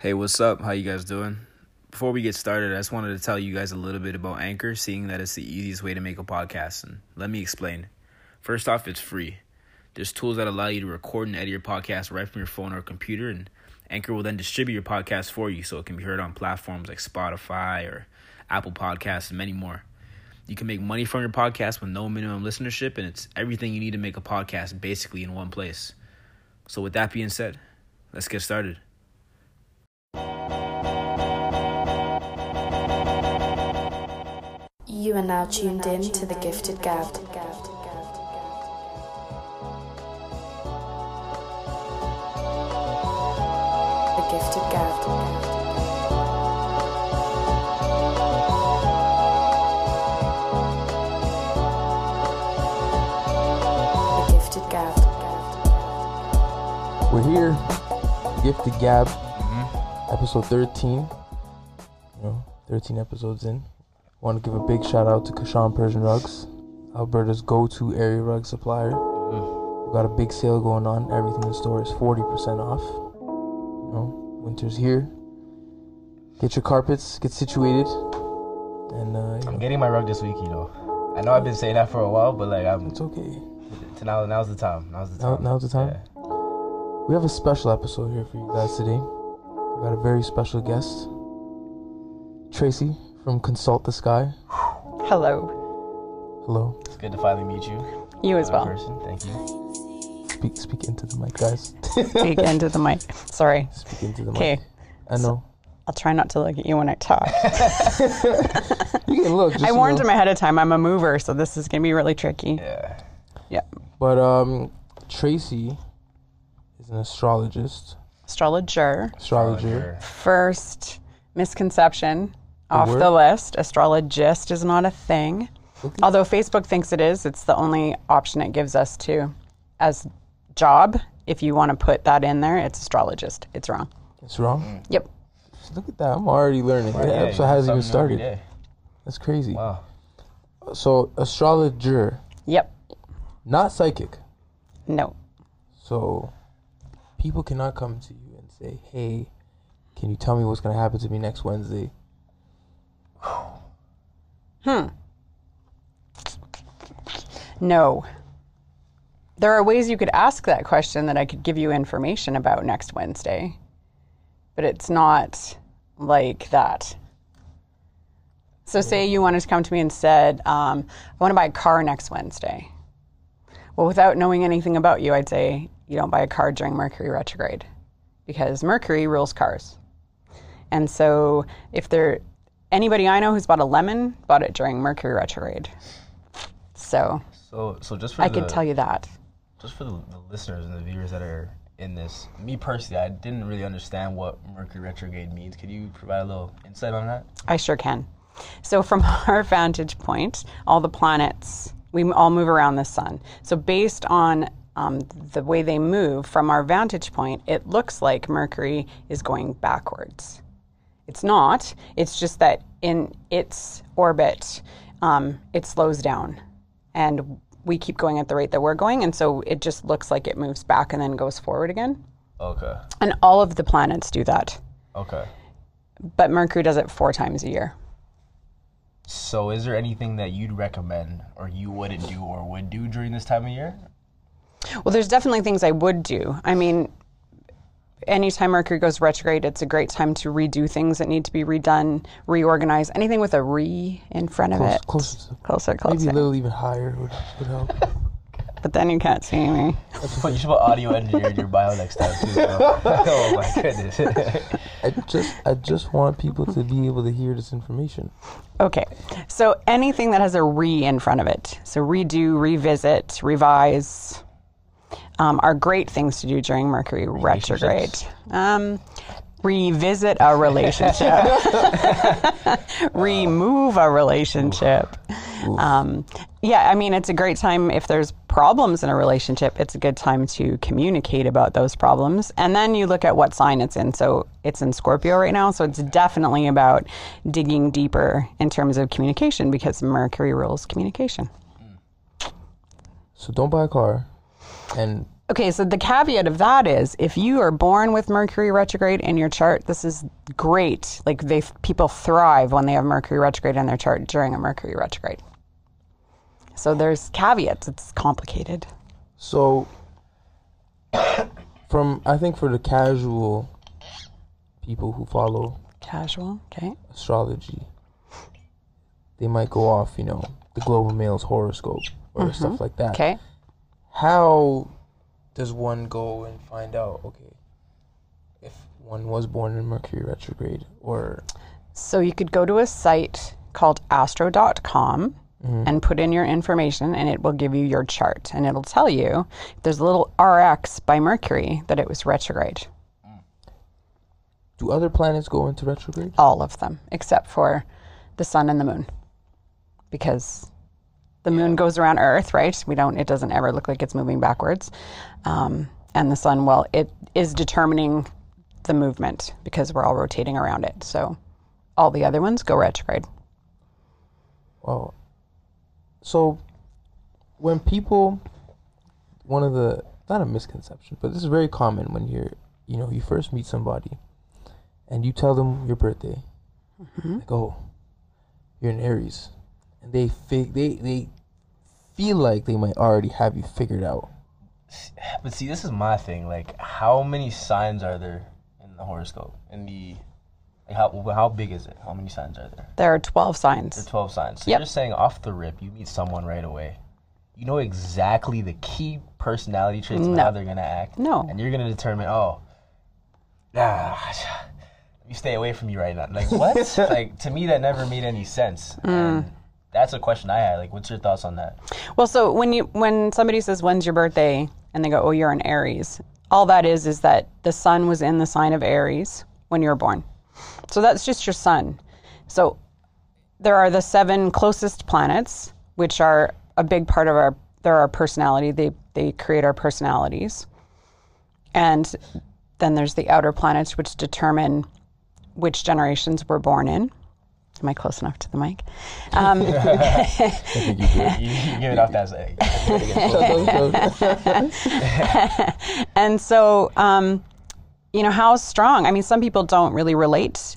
Hey, what's up? How you guys doing? Before we get started, I just wanted to tell you guys a little bit about Anchor, seeing that it's the easiest way to make a podcast. And let me explain. First off, it's free. There's tools that allow you to record and edit your podcast right from your phone or computer, and Anchor will then distribute your podcast for you so it can be heard on platforms like Spotify or Apple Podcasts and many more. You can make money from your podcast with no minimum listenership, and it's everything you need to make a podcast basically in one place. So, with that being said, let's get started. You are now tuned in to the Gifted Gab. The Gifted Gab. The Gifted Gab. We're here, Gifted Gab, mm-hmm. episode 13. You know, 13 episodes in. Want to give a big shout out to Kashan Persian Rugs, Alberta's go to area rug supplier. We've got a big sale going on. Everything in the store is 40% off. You know, winter's here. Get your carpets, get situated. And, uh, I'm know, getting my rug this week, you know. I know I've been saying that for a while, but like I'm it's okay. to now now's the time. Now's the Now, time. now's the time. Yeah. We have a special episode here for you guys today. We got a very special guest, Tracy from Consult the Sky. Hello. Hello. It's good to finally meet you. You as well. person. Thank you. Speak speak into the mic, guys. Speak into the mic. Sorry. speak into the mic. Okay. I know. I'll try not to look at you when I talk. You can look. Just, I warned know. him ahead of time. I'm a mover, so this is going to be really tricky. Yeah. Yeah. But um, Tracy is an astrologist, Astrologer. astrologer. First misconception off word? the list. Astrologist is not a thing. Okay. Although Facebook thinks it is, it's the only option it gives us to as job. If you want to put that in there, it's astrologist. It's wrong. It's wrong. Yep. Look at that. I'm already learning. the Yeah, episode you hasn't even started. That's crazy. Wow. So astrologer, Yep. not psychic. No. So people cannot come to you and say, "Hey, can you tell me what's going to happen to me next Wednesday?" No. There are ways you could ask that question that I could give you information about next Wednesday, but it's not like that. So, say you wanted to come to me and said, um, I want to buy a car next Wednesday. Well, without knowing anything about you, I'd say you don't buy a car during Mercury retrograde because Mercury rules cars. And so, if there anybody I know who's bought a lemon, bought it during Mercury retrograde. So, So so just for I the, could tell you that. just for the, the listeners and the viewers that are in this, me personally, I didn't really understand what Mercury retrograde means. Could you provide a little insight on that? I sure can. So, from our vantage point, all the planets, we all move around the sun. So, based on um, the way they move from our vantage point, it looks like Mercury is going backwards. It's not, it's just that in its orbit, um, it slows down. And we keep going at the rate that we're going. And so it just looks like it moves back and then goes forward again. Okay. And all of the planets do that. Okay. But Mercury does it four times a year. So is there anything that you'd recommend or you wouldn't do or would do during this time of year? Well, there's definitely things I would do. I mean, anytime Mercury goes retrograde, it's a great time to redo things that need to be redone, reorganize. Anything with a re in front of Close, it. closer, to, Closer, maybe a little even higher would, would help. But then you can't see me. Put, you should put audio engineer in your bio next time too. bro. oh my goodness. I just I just want people to be able to hear this information. Okay. So anything that has a re in front of it. So redo, revisit, revise um, are great things to do during Mercury retrograde. Um, revisit a relationship, remove a relationship. Um, yeah, I mean, it's a great time if there's problems in a relationship, it's a good time to communicate about those problems. And then you look at what sign it's in. So it's in Scorpio right now. So it's definitely about digging deeper in terms of communication because Mercury rules communication. So don't buy a car, and Okay, so the caveat of that is if you are born with Mercury retrograde in your chart, this is great. Like they people thrive when they have Mercury retrograde in their chart during a Mercury retrograde. So there's caveats. It's complicated. So, from I think for the casual people who follow Casual, okay. astrology, they might go off, you know, the Globe and Mail's horoscope or mm-hmm. stuff like that. Okay. How does one go and find out, okay, if one was born in Mercury retrograde or So you could go to a site called astro.com mm-hmm. and put in your information and it will give you your chart and it'll tell you if there's a little RX by Mercury that it was retrograde. do other planets go into retrograde? All of them except for the sun and the moon. Because the moon goes around Earth, right? We don't it doesn't ever look like it's moving backwards. Um, and the sun, well, it is determining the movement because we're all rotating around it. So all the other ones go retrograde. Well, so when people, one of the not a misconception, but this is very common when you're, you know, you first meet somebody, and you tell them your birthday, like, oh, you're an Aries, they fig they they feel like they might already have you figured out. But see, this is my thing. Like, how many signs are there in the horoscope? In the like how how big is it? How many signs are there? There are 12 signs. There are twelve signs. So Yep. you're saying off the rip, you meet someone right away. You know exactly the key personality traits of how they're gonna act. No. And you're gonna determine, oh, ah, you stay away from me right now. Like what? like to me, that never made any sense. Mm. And that's a question I had. Like, what's your thoughts on that? Well, so when you when somebody says when's your birthday and they go, "Oh, you're an Aries." All that is is that the sun was in the sign of Aries when you were born. So that's just your sun. So there are the seven closest planets, which are a big part of our they're our personality. They they create our personalities. And then there's the outer planets which determine which generations we're born in. Am I close enough to the mic? Um, You, you give it off that. And so, um, you know, how strong? I mean, some people don't really relate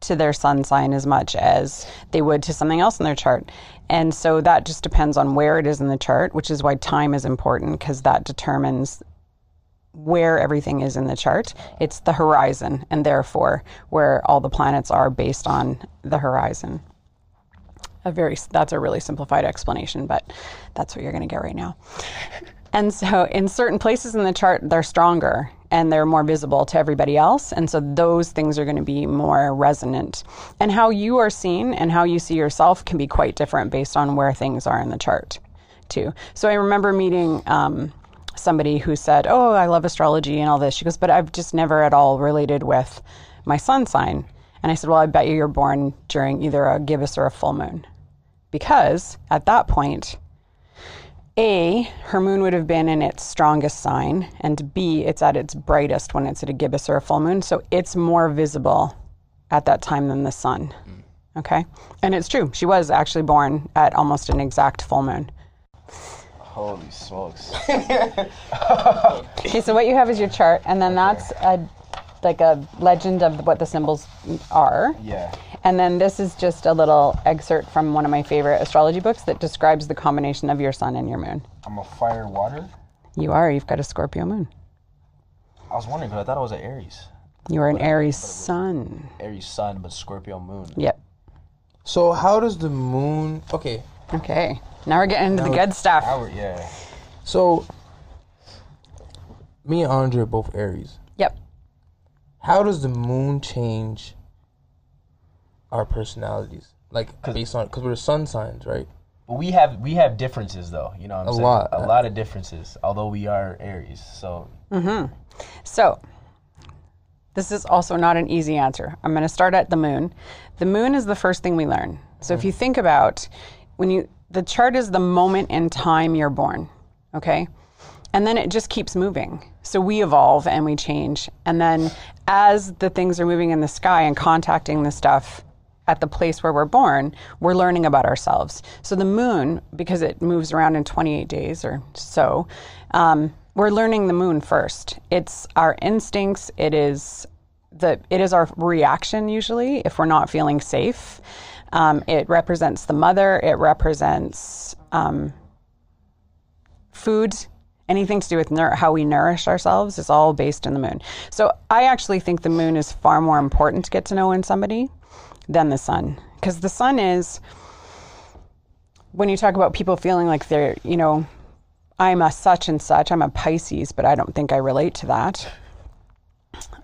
to their sun sign as much as they would to something else in their chart. And so that just depends on where it is in the chart, which is why time is important because that determines where everything is in the chart. It's the horizon, and therefore where all the planets are based on the horizon. A very that's a really simplified explanation, but that's what you're going to get right now. And so, in certain places in the chart, they're stronger and they're more visible to everybody else. And so, those things are going to be more resonant. And how you are seen and how you see yourself can be quite different based on where things are in the chart, too. So, I remember meeting um, somebody who said, Oh, I love astrology and all this. She goes, But I've just never at all related with my sun sign. And I said, Well, I bet you you're born during either a gibbous or a full moon. Because at that point, a, her moon would have been in its strongest sign, and B, it's at its brightest when it's at a gibbous or a full moon. So it's more visible at that time than the sun. Mm. Okay? And it's true. She was actually born at almost an exact full moon. Holy smokes! Okay, so what you have is your chart, and then that's a like a legend of what the symbols are. Yeah. And then this is just a little excerpt from one of my favorite astrology books that describes the combination of your sun and your moon. I'm a fire water. You are, you've got a Scorpio moon. I was wondering because I thought I was an Aries. You are an Aries sun. Aries sun, but Scorpio moon. Yep. So how does the moon? Okay, Okay. Now we're getting into the good stuff. Our, yeah. so me and Andre are both Aries. Yep. How does the moon change our personalities? Like based on because we're sun signs, right? But we have we have differences though. You know what I'm A saying? lot. A lot of differences. Although we are Aries, so mm-hmm. So, this is also not an easy answer. I'm going to start at the moon. The moon is the first thing we learn. So, if mm-hmm. you think about when you, the chart is the moment in time you're born, okay? And then it just keeps moving. So, we evolve and we change. And then, as the things are moving in the sky and contacting the stuff at the place where we're born, we're learning about ourselves. So the moon, because it moves around in 28 days or so, um, we're learning the moon first. It's our instincts. It is the it is our reaction usually if we're not feeling safe. Um, it represents the mother. It represents um, food. Anything to do with nour- how we nourish ourselves is all based in the moon. So I actually think the moon is far more important to get to know in somebody than the sun, because the sun is when you talk about people feeling like they're, you know, I'm a such and such, I'm a Pisces, but I don't think I relate to that.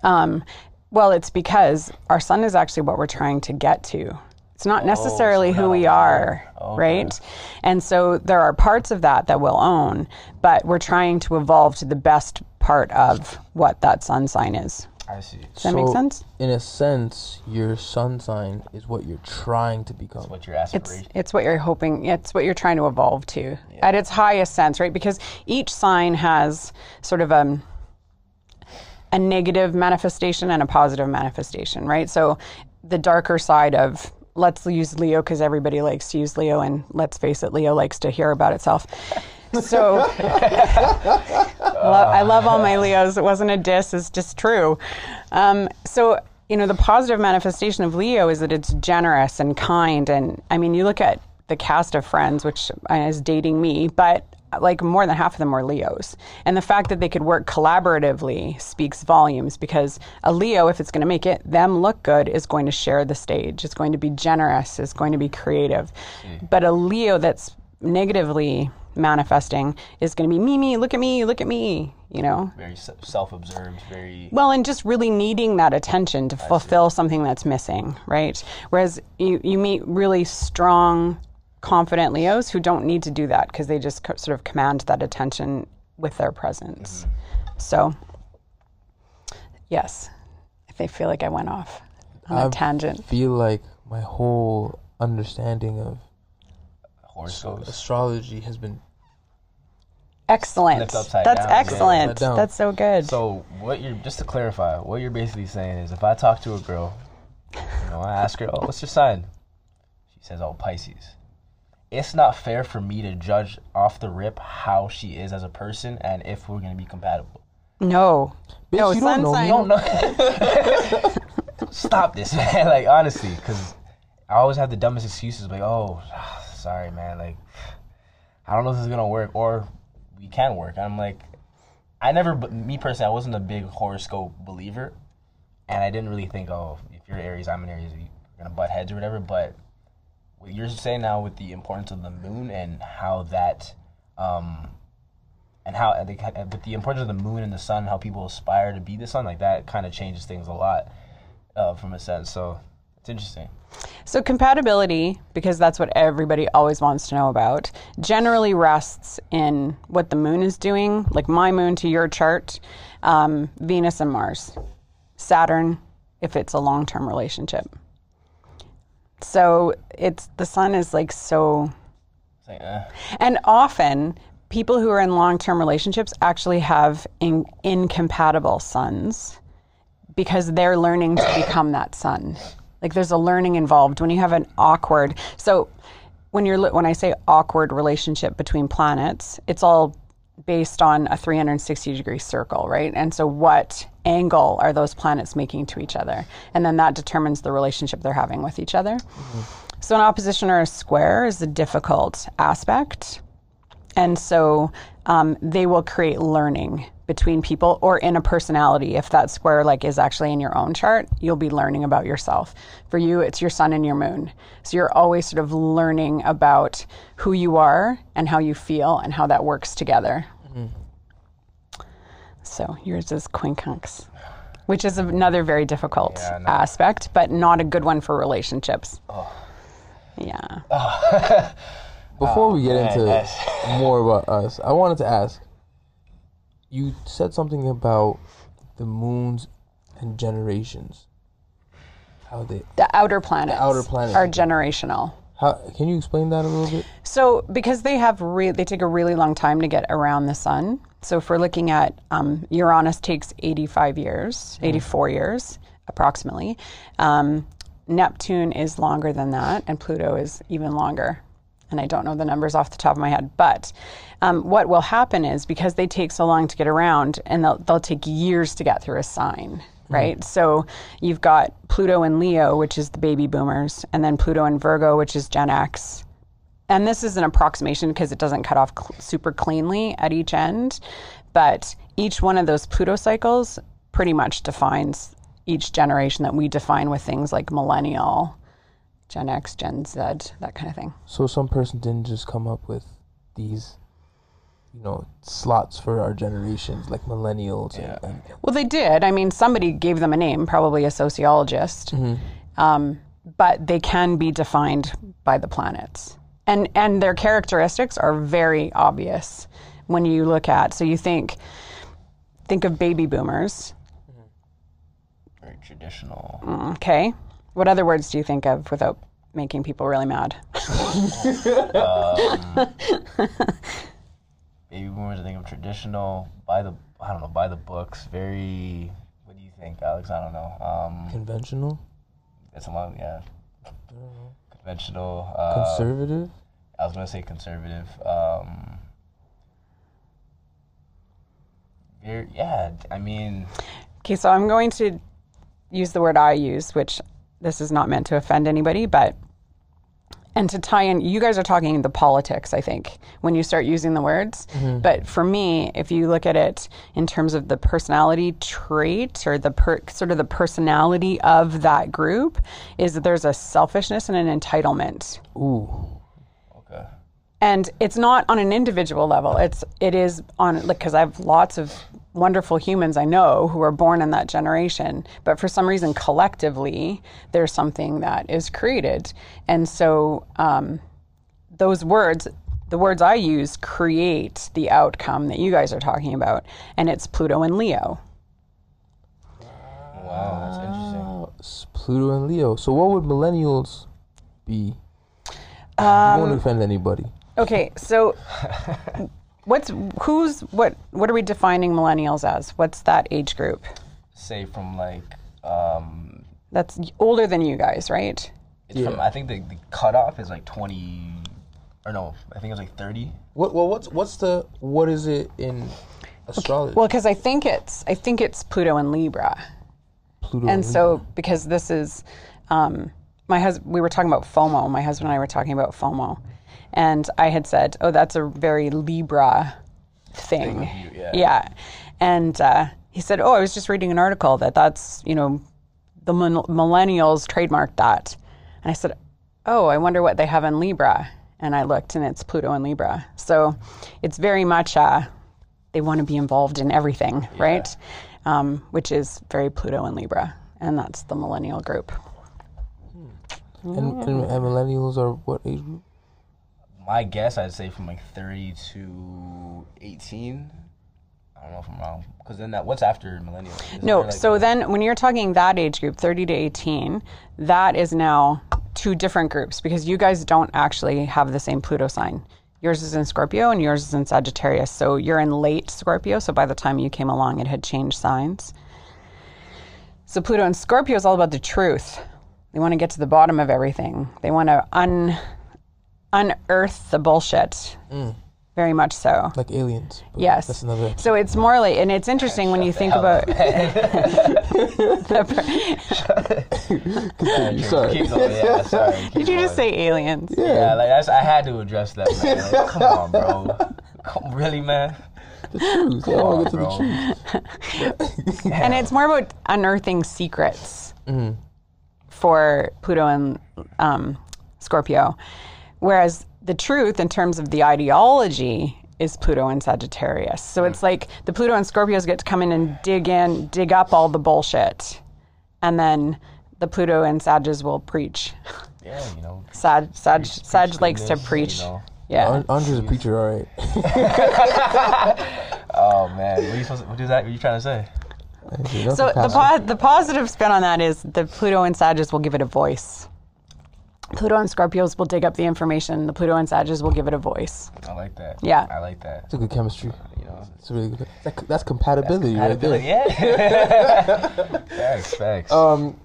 Um, well, it's because our sun is actually what we're trying to get to. It's not oh, necessarily who we are, right? And so there are parts of that that we'll own, but we're trying to evolve to the best part of what that sun sign is. I see. Does that make sense? In a sense, your sun sign is what you're trying to become. It's what your It's aspiration? it's what you're hoping. It's what you're trying to evolve to at its highest sense, right? Because each sign has sort of a a negative manifestation and a positive manifestation, right? So the darker side of let's use Leo because everybody likes to use Leo, and let's face it, Leo likes to hear about itself. So I love all my Leos. It wasn't a diss, it's just true. Um, so, you know, the positive manifestation of Leo is that it's generous and kind. And I mean, you look at the cast of friends, which is dating me, but like more than half of them were Leos. And the fact that they could work collaboratively speaks volumes because a Leo, if it's going to make it them look good, is going to share the stage, is going to be generous, is going to be creative. Mm. But a Leo that's negatively manifesting is going to be me, me, look at me, look at me, you know? very self-observed, very. Well, and just really needing that attention to fulfill something that's missing, right? Whereas you, you meet really strong, confident Leos who don't need to do that because they just co- sort of command that attention with their presence. Mm-hmm. So, yes, if they feel like I went off on a I tangent. I feel like my whole understanding of horoscopes. astrology has been Excellent. That's down. Excellent. upside down. That's so good. So what you're just to clarify, what you're basically saying is, if I talk to a girl, you know, I ask her, "Oh, what's your sign?" She says, "Oh, Pisces." It's not fair for me to judge off the rip how she is as a person and if we're gonna be compatible. no. Bitch, no, you don't know You don't know. Stop this, man. Like honestly, because I always have the dumbest excuses. Like, oh, sorry, man. Like, I don't know if this is gonna work, or we can work. And I'm like, I never, me personally, I wasn't a big horoscope believer, and I didn't really think, oh, if you're Aries, I'm an Aries, we're gonna butt heads or whatever. But what you're saying now with the importance of the moon and how that, um, and how I think with the importance of the moon and the sun, how people aspire to be the sun, like that kind of changes things a lot, uh, from a sense. So it's interesting. So, compatibility, because that's what everybody always wants to know about, generally rests in what the moon is doing, like my moon to your chart, um, Venus and Mars, Saturn, if it's a long term relationship. So, it's the sun is like so like, eh. and often, people who are in long term relationships actually have in, incompatible suns because they're learning to become that sun. Like there's a learning involved when you have an awkward. So when you're when I say awkward relationship between planets, it's all based on a 360 degree circle, right? And so what angle are those planets making to each other? And then that determines the relationship they're having with each other. So an opposition or a square is a difficult aspect. And so um, they will create learning between people or in a personality. If that square like is actually in your own chart, you'll be learning about yourself. For you, it's your sun and your moon. So you're always sort of learning about who you are and how you feel and how that works together. So yours is quincunx, which is another very difficult Yeah, no. aspect, but not a good one for relationships. Yeah. Before we get oh, man, into that's- more about us, I wanted to ask. You said something about the moons and generations. How they? The outer planets, the outer planets. are generational. How can you explain that a little bit? So, because they have re- they take a really long time to get around the sun. So, if we're looking at um, Uranus takes 85 years, 84 years approximately. Um, Neptune is longer than that, and Pluto is even longer. and I don't know the numbers off the top of my head. But um, what will happen is because they take so long to get around, and they'll they'll take years to get through a sign. Right, so you've got Pluto and Leo, which is the baby boomers, and then Pluto and Virgo, which is Gen X, and this is an approximation because it doesn't cut off cl- super cleanly at each end, but each one of those Pluto cycles pretty much defines each generation that we define with things like millennial, Gen X, Gen Z, that kind of thing. So some person didn't just come up with these, you know, slots for our generations, like millennials. And, and Well, they did. I mean, somebody gave them a name, probably a sociologist, um, but they can be defined by the planets, and and their characteristics are very obvious when you look at. So you think think of baby boomers. Mm-hmm. Very traditional. Mm, okay, what other words do you think of without making people really mad? Um, baby boomers, I think of traditional. By the, I don't know, by the books. Very. What do you think, Alex? I don't know. Um, conventional, it's a lot. Yeah. Conventional. Uh, conservative. I was gonna say conservative. Um, very, yeah, I mean, Okay, so I'm going to use the word I use, which this is not meant to offend anybody, but and to tie in, you guys are talking the politics, I think, when you start using the words. Mm-hmm. But for me, if you look at it in terms of the personality trait or the per, sort of the personality of that group, is that there's a selfishness and an entitlement Ooh, okay. and it's not on an individual level it's it is on like because i have lots of wonderful humans i know who are born in that generation but for some reason collectively there's something that is created and so um, those words the words i use create the outcome that you guys are talking about and it's pluto and leo Wow, that's interesting. Pluto and Leo. So what would millennials be? Um, you won't offend anybody. okay so what's who's what what are we defining millennials as what's that age group Say from like, um, that's older than you guys right it's from. I think the, the cutoff is like twenty, or no, I think it's like thirty. What? Well, what's what's the what is it in astrology? Well, because I think it's I think it's Pluto and Libra, Pluto and so because this is um, my husband. We were talking about FOMO. My husband and I were talking about FOMO, and I had said, "Oh, that's a very Libra thing." you, yeah. yeah, and uh, he said, "Oh, I was just reading an article that that's you know the min- millennials trademarked that," and I said, "Oh, I wonder what they have in Libra." And I looked, and it's Pluto and Libra. So it's very much uh, they want to be involved in everything, right? Um, which is very Pluto and Libra, and that's the millennial group. and, and, and millennials are what age group? My guess, I'd say from like thirty to eighteen. I don't know if I'm wrong, because then that what's after millennials? Isn't No, like, so a- then when you're talking that age group, 30 to 18, that is now two different groups because you guys don't actually have the same Pluto sign. Yours is in Scorpio and yours is in Sagittarius. So you're in late Scorpio. So by the time you came along, it had changed signs. So Pluto and Scorpio is all about the truth. They want to get to the bottom of everything. They want to un unearth the bullshit. Very much so. Like aliens. Yes. That's another. So it's more like, and it's interesting when you think about. Sorry. Keep going, yeah, sorry. keep Did you just say aliens? Yeah, like that's, I had to address that. Man. Like, come on, bro. Come, really, man? the truth. I want to get to on, the truth. And it's more about unearthing secrets for Pluto and um, Scorpio. Whereas the truth, in terms of the ideology, is Pluto and Sagittarius. So it's like the Pluto and Scorpios get to come in and dig in, dig up all the bullshit. And then the Pluto and Sages will preach. Yeah, you know. Sag, Sag, preach Sag likes to goodness, you preach. know. Yeah. An- Andre's a preacher, all right. Oh man, what are you supposed to, what is that? What are you trying to say? So the po- the positive spin on that is the Pluto and Sagittarius will give it a voice. Pluto and Scorpios will dig up the information. The Pluto and Sagittarius will give it a voice. I like that. Yeah. I like that. It's a good chemistry. You know. It's a really good. That, that's compatibility, right there. Yeah. facts, facts. Um,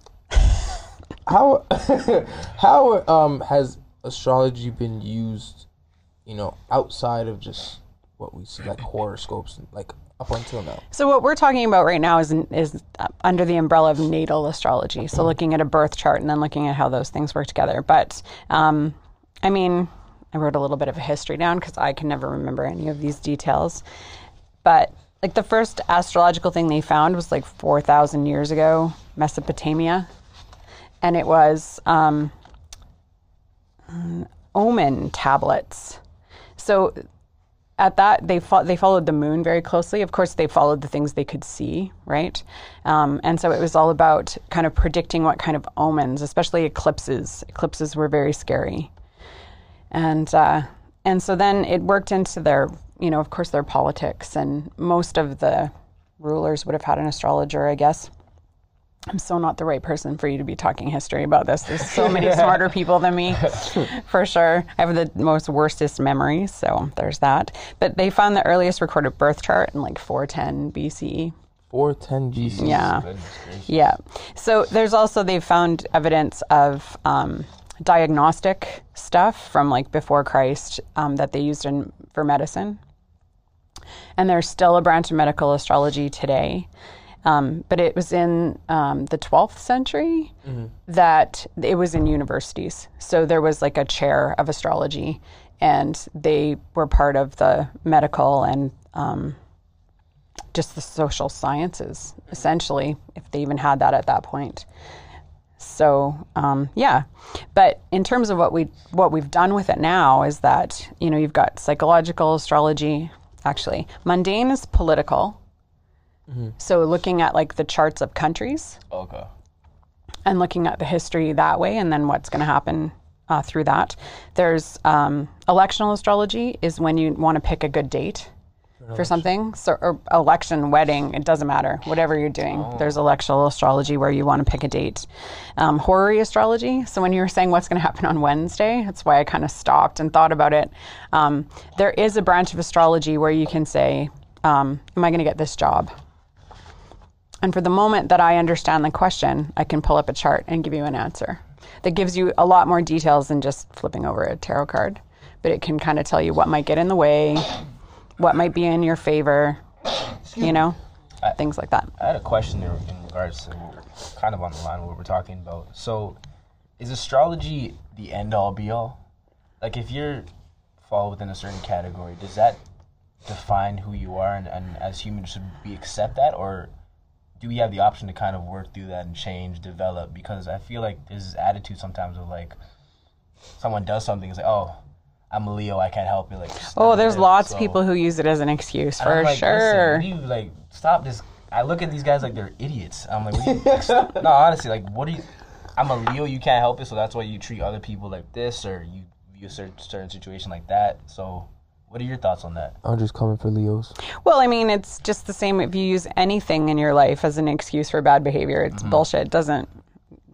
how how um has astrology been used, you know, outside of just what we see like horoscopes, and like up until now? So what we're talking about right now is is uh, under the umbrella of natal astrology. So looking at a birth chart and then looking at how those things work together. But um, I mean, I wrote a little bit of a history down because I can never remember any of these details. But like the first astrological thing they found was like four thousand years ago, Mesopotamia, and it was um, omen tablets. So at that they fo- they followed the moon very closely. Of course, they followed the things they could see, right? Um, and so it was all about kind of predicting what kind of omens, especially eclipses. Eclipses were very scary, and uh, and so then it worked into their, you know, of course, their politics, and most of the rulers would have had an astrologer, I guess. I'm so not the right person for you to be talking history about this. There's so many smarter people than me, for sure. I have the most worstest memories, so there's that. But they found the earliest recorded birth chart in like 410 BCE. 410 BC. Yeah. Yeah. So there's also they've found evidence of um, diagnostic stuff from like before Christ um, that they used in for medicine, and there's still a branch of medical astrology today. Um, but it was in um, the 12th century that it was in universities. So there was like a chair of astrology, and they were part of the medical and um, just the social sciences, essentially, if they even had that at that point. So um, yeah, but in terms of what we what we've done with it now is that you know you've got psychological astrology. Actually, mundane is political. So looking at like the charts of countries Okay. and looking at the history that way, and then what's going to happen uh, through that. There's um, electional astrology is when you want to pick a good date for something. So or election, wedding, it doesn't matter. Whatever you're doing, there's electional astrology where you want to pick a date. Um, horary astrology. So when you were saying what's going to happen on Wednesday, that's why I kind of stopped and thought about it. Um, there is a branch of astrology where you can say, um, "Am I going to get this job?" And for the moment that I understand the question, I can pull up a chart and give you an answer that gives you a lot more details than just flipping over a tarot card. But it can kind of tell you what might get in the way, what might be in your favor, you know, things like that. I had a question there in regards to kind of on the line of what we're talking about. So, is astrology the end all be all? Like, if you're fall within a certain category, does that define who you are, and, and as humans should we accept that, or do we have the option to kind of work through that and change, develop? Because I feel like there's this attitude sometimes of like, someone does something, it's like, oh, I'm a Leo, I can't help it. Like, Oh, there's it. lots So- of people who use it as an excuse and I'm for like, sure. what do you like? Stop this. I look at these guys like they're idiots. I'm like, what do you, no, honestly, like, what do you? I'm a Leo. You can't help it, so that's why you treat other people like this, or you view a certain, certain situation like that. So, what are your thoughts on that? I'm just coming for Leos. Well, I mean, it's just the same if you use anything in your life as an excuse for bad behavior. It's mm-hmm. bullshit. It doesn't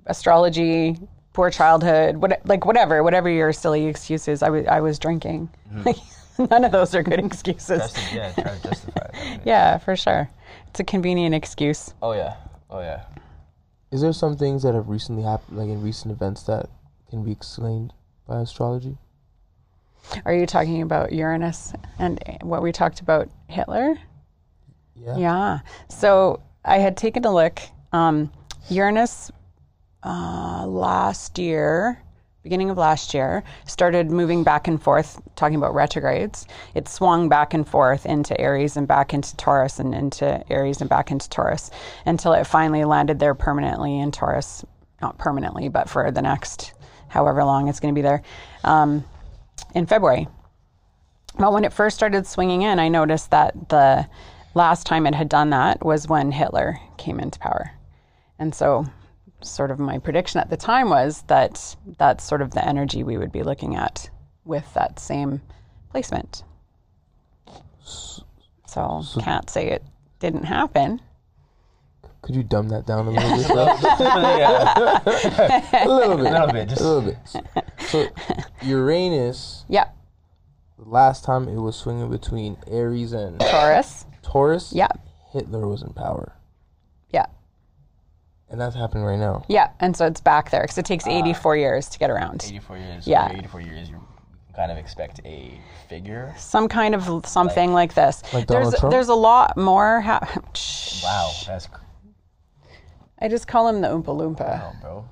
astrology, poor childhood, what like whatever, whatever your silly excuses. I was I was drinking. Mm-hmm. None of those are good excuses. Just yeah, try to justify it. Yeah, for sure. It's a convenient excuse. Oh yeah. Oh yeah. Is there some things that have recently happened, like in recent events, that can be explained by astrology? Are you talking about Uranus and what we talked about Hitler? Yeah. Yeah. So I had taken a look. Um, Uranus uh, last year, beginning of last year, started moving back and forth, talking about retrogrades. It swung back and forth into Aries and back into Taurus and into Aries and back into Taurus until it finally landed there permanently in Taurus. Not permanently, but for the next however long it's going to be there um, in February. Well, when it first started swinging in, I noticed that the last time it had done that was when Hitler came into power. And so, sort of my prediction at the time was that that's sort of the energy we would be looking at with that same placement. So, can't say it didn't happen. Could you dumb that down a little bit? a little bit. a little bit. Just A little bit. So Uranus, Yeah, the last time it was swinging between Aries and Taurus. Taurus. Yeah, Hitler was in power. yeah. And that's happening right now. Yeah, and so it's back there because it takes ah. 84 years to get around. 84 years. Yeah. so 84 years, you kind of expect a figure. Some kind of something like, this. Like there's Donald Trump? there's a lot more. Ha- Wow, that's cr- I just call him the Oompa Loompa. bro.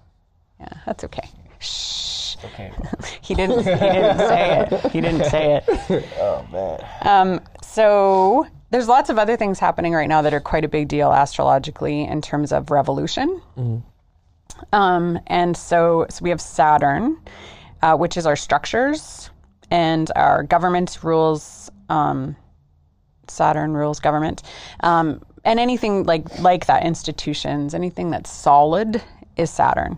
Yeah, that's okay. Shh. Okay. He didn't. He didn't say it. He didn't say it. oh man. Um, so there's lots of other things happening right now that are quite a big deal astrologically in terms of revolution. Hmm. Um, and so, so we have Saturn, uh, which is our structures and our government rules. Um, Saturn rules government, um, and anything like like that, institutions, anything that's solid is Saturn.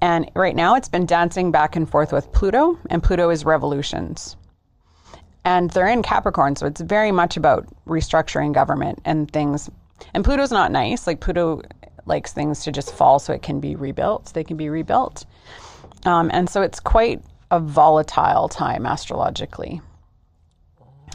And right now, it's been dancing back and forth with Pluto, and Pluto is revolutions and they're in Capricorn, so it's very much about restructuring government and things. And Pluto's not nice. Like Pluto likes things to just fall so it can be rebuilt. They can be rebuilt, um, and so it's quite a volatile time astrologically,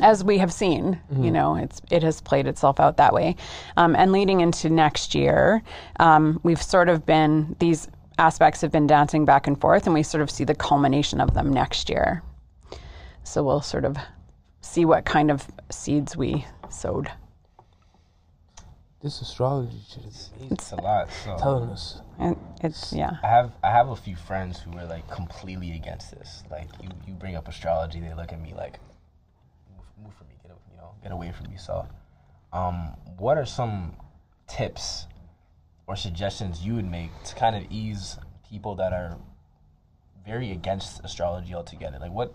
as we have seen. You know, it's it has played itself out that way, um, and leading into next year, um, we've sort of been these aspects have been dancing back and forth, and we sort of see the culmination of them next year. So we'll sort of see what kind of seeds we sowed. This astrology shit is It's a lot. So telling us. And it's yeah. I have I have a few friends who are like completely against this. Like you, you bring up astrology, they look at me like, move, move from me, get a- you know, get away from yourself. Um, what are some tips or suggestions you would make to kind of ease people that are very against astrology altogether? Like what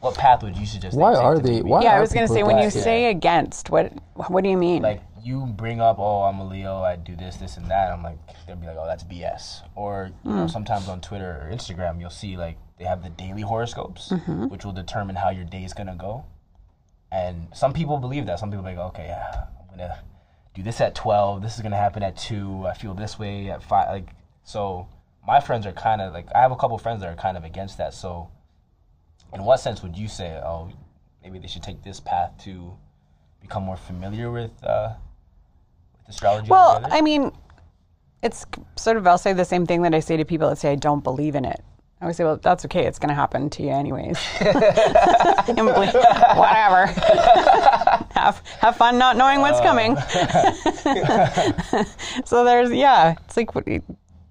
what path would you suggest? Why take are they- maybe- why Yeah, I was gonna say when you against it? say against, what what do you mean? like you bring up, oh, I'm a Leo, I do this, this, and that. I'm like, they'll be like, oh, that's BS. Or you know, sometimes on Twitter or Instagram, you'll see like they have the daily horoscopes, which will determine how your day is gonna go. And some people believe that. Some people like, okay, yeah, I'm gonna do this at 12. This is gonna happen at two. I feel this way at five. Like, so my friends are kind of like, I have a couple friends that are kind of against that. So, in what sense would you say, oh, maybe they should take this path to become more familiar with uh, with astrology? well. I mean, it's sort of I'll say the same thing that I say to people that say I don't believe in it. I always say, well, that's okay. It's going to happen to you anyways. Whatever. have have fun not knowing what's coming. so there's yeah, it's like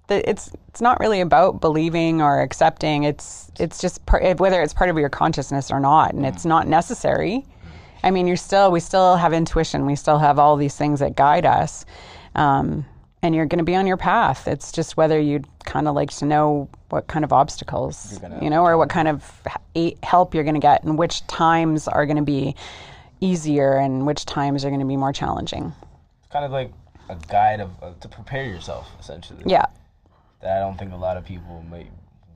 it's it's not really about believing or accepting. It's it's just par- whether it's part of your consciousness or not, and it's not necessary. I mean, you're still we still have intuition. We still have all these things that guide us, um, and you're going to be on your path. It's just whether you'd kind of like to know what kind of obstacles, you know, or what kind of help you're going to get, and which times are going to be easier, and which times are going to be more challenging. it's kind of like a guide of uh, to prepare yourself, essentially. Yeah. That I don't think a lot of people may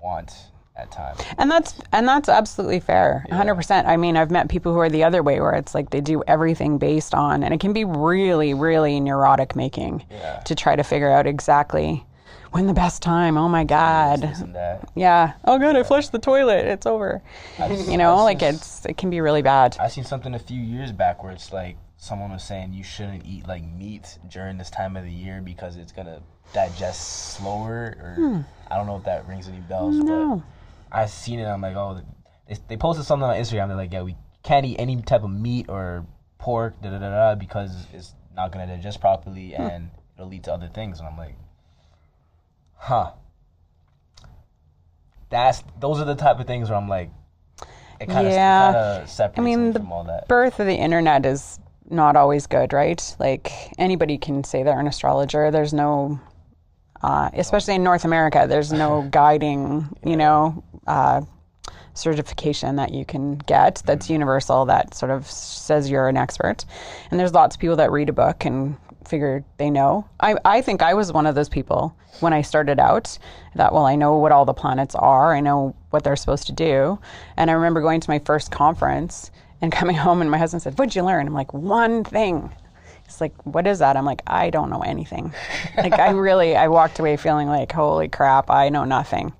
want at times. And that's and that's absolutely fair. 100%. I mean, I've met people who are the other way where it's like they do everything based on and it can be really really neurotic making Yeah. to try to figure out exactly when the best time. Oh my god. This and that. Yeah. Oh god, I flushed the toilet. It's over. You know, like seen- it's it can be really bad. I seen something a few years back where it's like someone was saying you shouldn't eat like meat during this time of the year because it's gonna digest slower or I don't know if that rings any bells, Hmm. No. I seen it. I'm like, oh, they, they posted something on Instagram. They're like, yeah, we can't eat any type of meat or pork, da da da da, because it's not gonna digest properly Hmm. and it'll lead to other things. And I'm like, huh. That's those are the type of things where I'm like, it kind of Yeah. separates I mean, me the from all that. birth of the internet is not always good, right? Like anybody can say they're an astrologer. There's no, uh, especially in North America, there's no guiding, you know, uh, certification that you can get that's universal that sort of says you're an expert. And there's lots of people that read a book and figure they know. I, I think I was one of those people when I started out that, well, I know what all the planets are, I know what they're supposed to do. And I remember going to my first conference and coming home, and my husband said, What'd you learn? I'm like, One thing. He's like, What is that? I'm like, I don't know anything. like, I really, I walked away feeling like, Holy crap, I know nothing.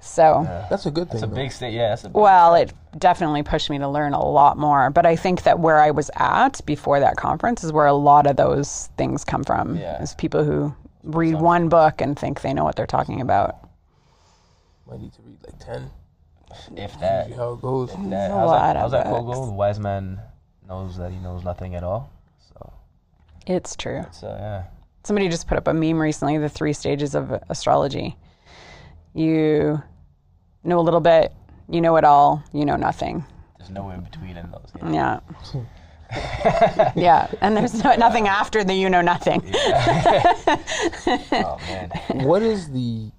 So. That's a good thing. It's a though. big state. Yeah, it's a big Well, it definitely pushed me to learn a lot more. But I think that where I was at before that conference is where a lot of those things come from. Yeah. Is people who read one book and think they know what they're talking about. Might need to read like ten. If that. See how it goes. that a how's lot that, how's that quote go? The wise man knows that he knows nothing at all. So, It's true. so uh, yeah. Somebody just put up a meme recently the three stages of astrology. You know a little bit, you know it all, you know nothing. There's no in between in those. Yeah. Yeah. yeah. And there's no, nothing after the you know nothing. Oh man. what is the?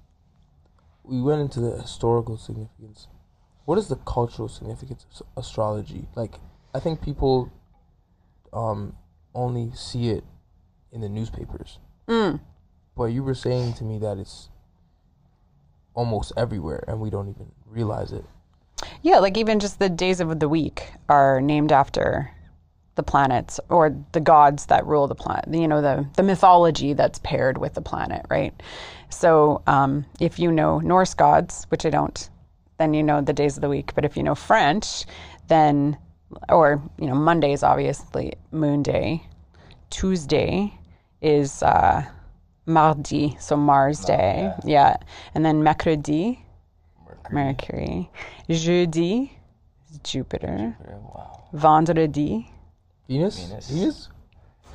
We went into the historical significance. What is the cultural significance of astrology? Like, I think people um, only see it in the newspapers. But you were saying to me that it's almost everywhere, and we don't even realize it. Yeah, like even just the days of the week are named after the planets or the gods that rule the planet. You know, the the mythology that's paired with the planet, right? So, um, if you know Norse gods, which I don't, then you know the days of the week. But if you know French, then or you know Monday is obviously Moon Day. Tuesday is uh, Mardi, so Mars Day. Yeah, and then Mercredi. Mercury. Jeudi, is Jupiter. Wow. Vendredi, Venus. Venus. Venus.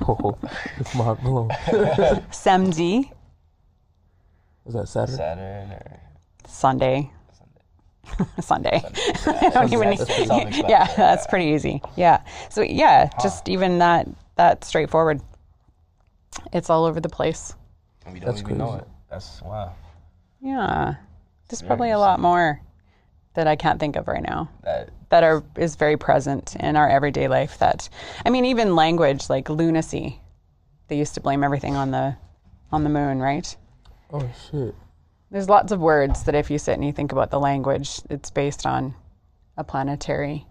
Oh, it's Mark Malone. samedi, Is that Saturday? Saturn or Sunday. Sunday. I don't even That's pretty self-explanatory. Yeah, that's pretty easy. Yeah. So yeah, just even that that straightforward. It's all over the place. And we don't That's even know crazy. it. That's wow. Yeah. There's probably a lot more that I can't think of right now. That that are is very present in our everyday life that I mean even language like lunacy they used to blame everything on the on the moon right Oh shit. there's lots of words that if you sit and you think about the language it's based on a planetary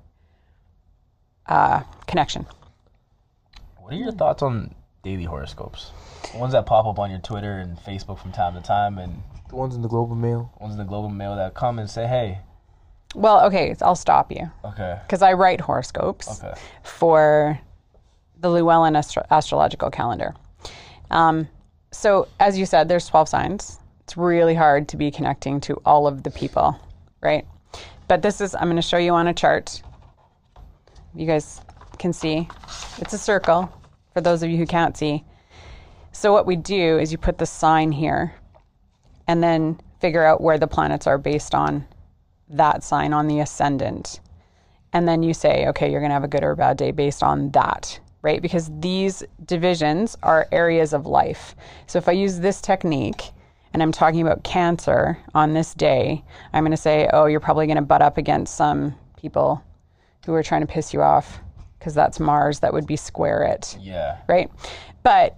uh, connection What are your thoughts on daily horoscopes? The ones that pop up on your Twitter and Facebook from time to time, and The ones in the Globe and Mail. ones in the Globe and Mail that come and say, "Hey, well okay I'll stop you okay, because I write horoscopes okay, for the Llewellyn astro- astrological calendar. Um, so, as you said, there's 12 signs. It's really hard to be connecting to all of the people, right? But this is, I'm going to show you on a chart. You guys can see it's a circle for those of you who can't see. So, what we do is you put the sign here and then figure out where the planets are based on that sign on the ascendant and then you say, okay, you're going to have a good or a bad day based on that, right? Because these divisions are areas of life. So if I use this technique and I'm talking about cancer on this day, I'm going to say, oh, you're probably going to butt up against some people who are trying to piss you off because that's Mars. That would be square it yeah, right? But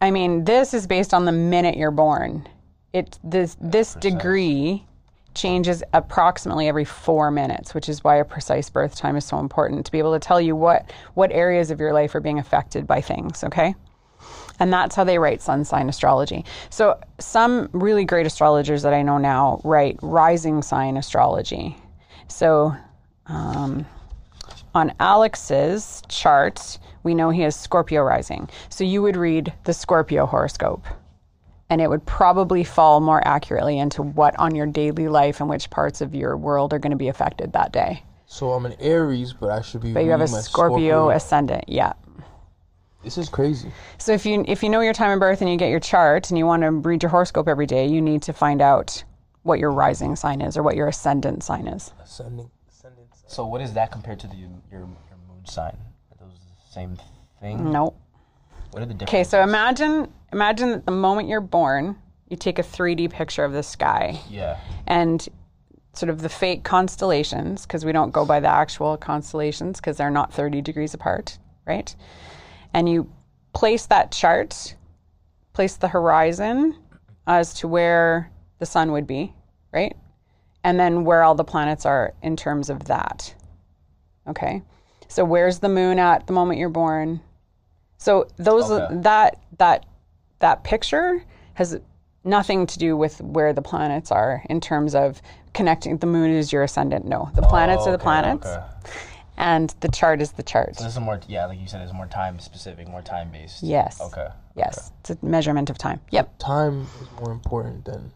I mean, this is based on the minute you're born. It this this degree changes approximately every four minutes, which is why a precise birth time is so important to be able to tell you what what areas of your life are being affected by things. Okay. And that's how they write sun sign astrology. So, some really great astrologers that I know now write rising sign astrology. So, um, on Alex's chart, we know he has Scorpio rising. So you would read the Scorpio horoscope, and it would probably fall more accurately into what on your daily life and which parts of your world are going to be affected that day. So I'm an Aries, but I should be. But you have a reading my Scorpio ascendant, yeah. This is crazy. So if you if you know your time of birth and you get your chart and you want to read your horoscope every day, you need to find out what your rising sign is or what your ascendant sign is. Ascending. Ascending. So what is that compared to the, your your moon sign? Are those the same thing? Nope. What are the differences? Okay, so imagine imagine that the moment you're born, you take a 3D picture of the sky yeah, and sort of the fake constellations because we don't go by the actual constellations because they're not 30 degrees apart, right? And you place that chart, place the horizon as to where the sun would be, right? And then where all the planets are in terms of that. Okay? So where's the moon at the moment you're born? So those Okay. that that that picture has nothing to do with where the planets are in terms of connecting the moon is your ascendant. No. The planets are the Oh, planets okay. and the chart is the chart. So this is more, yeah, like you said, it's more time specific, more time based. Yes. Okay. Yes, it's a measurement of time. Yep. Time is more important than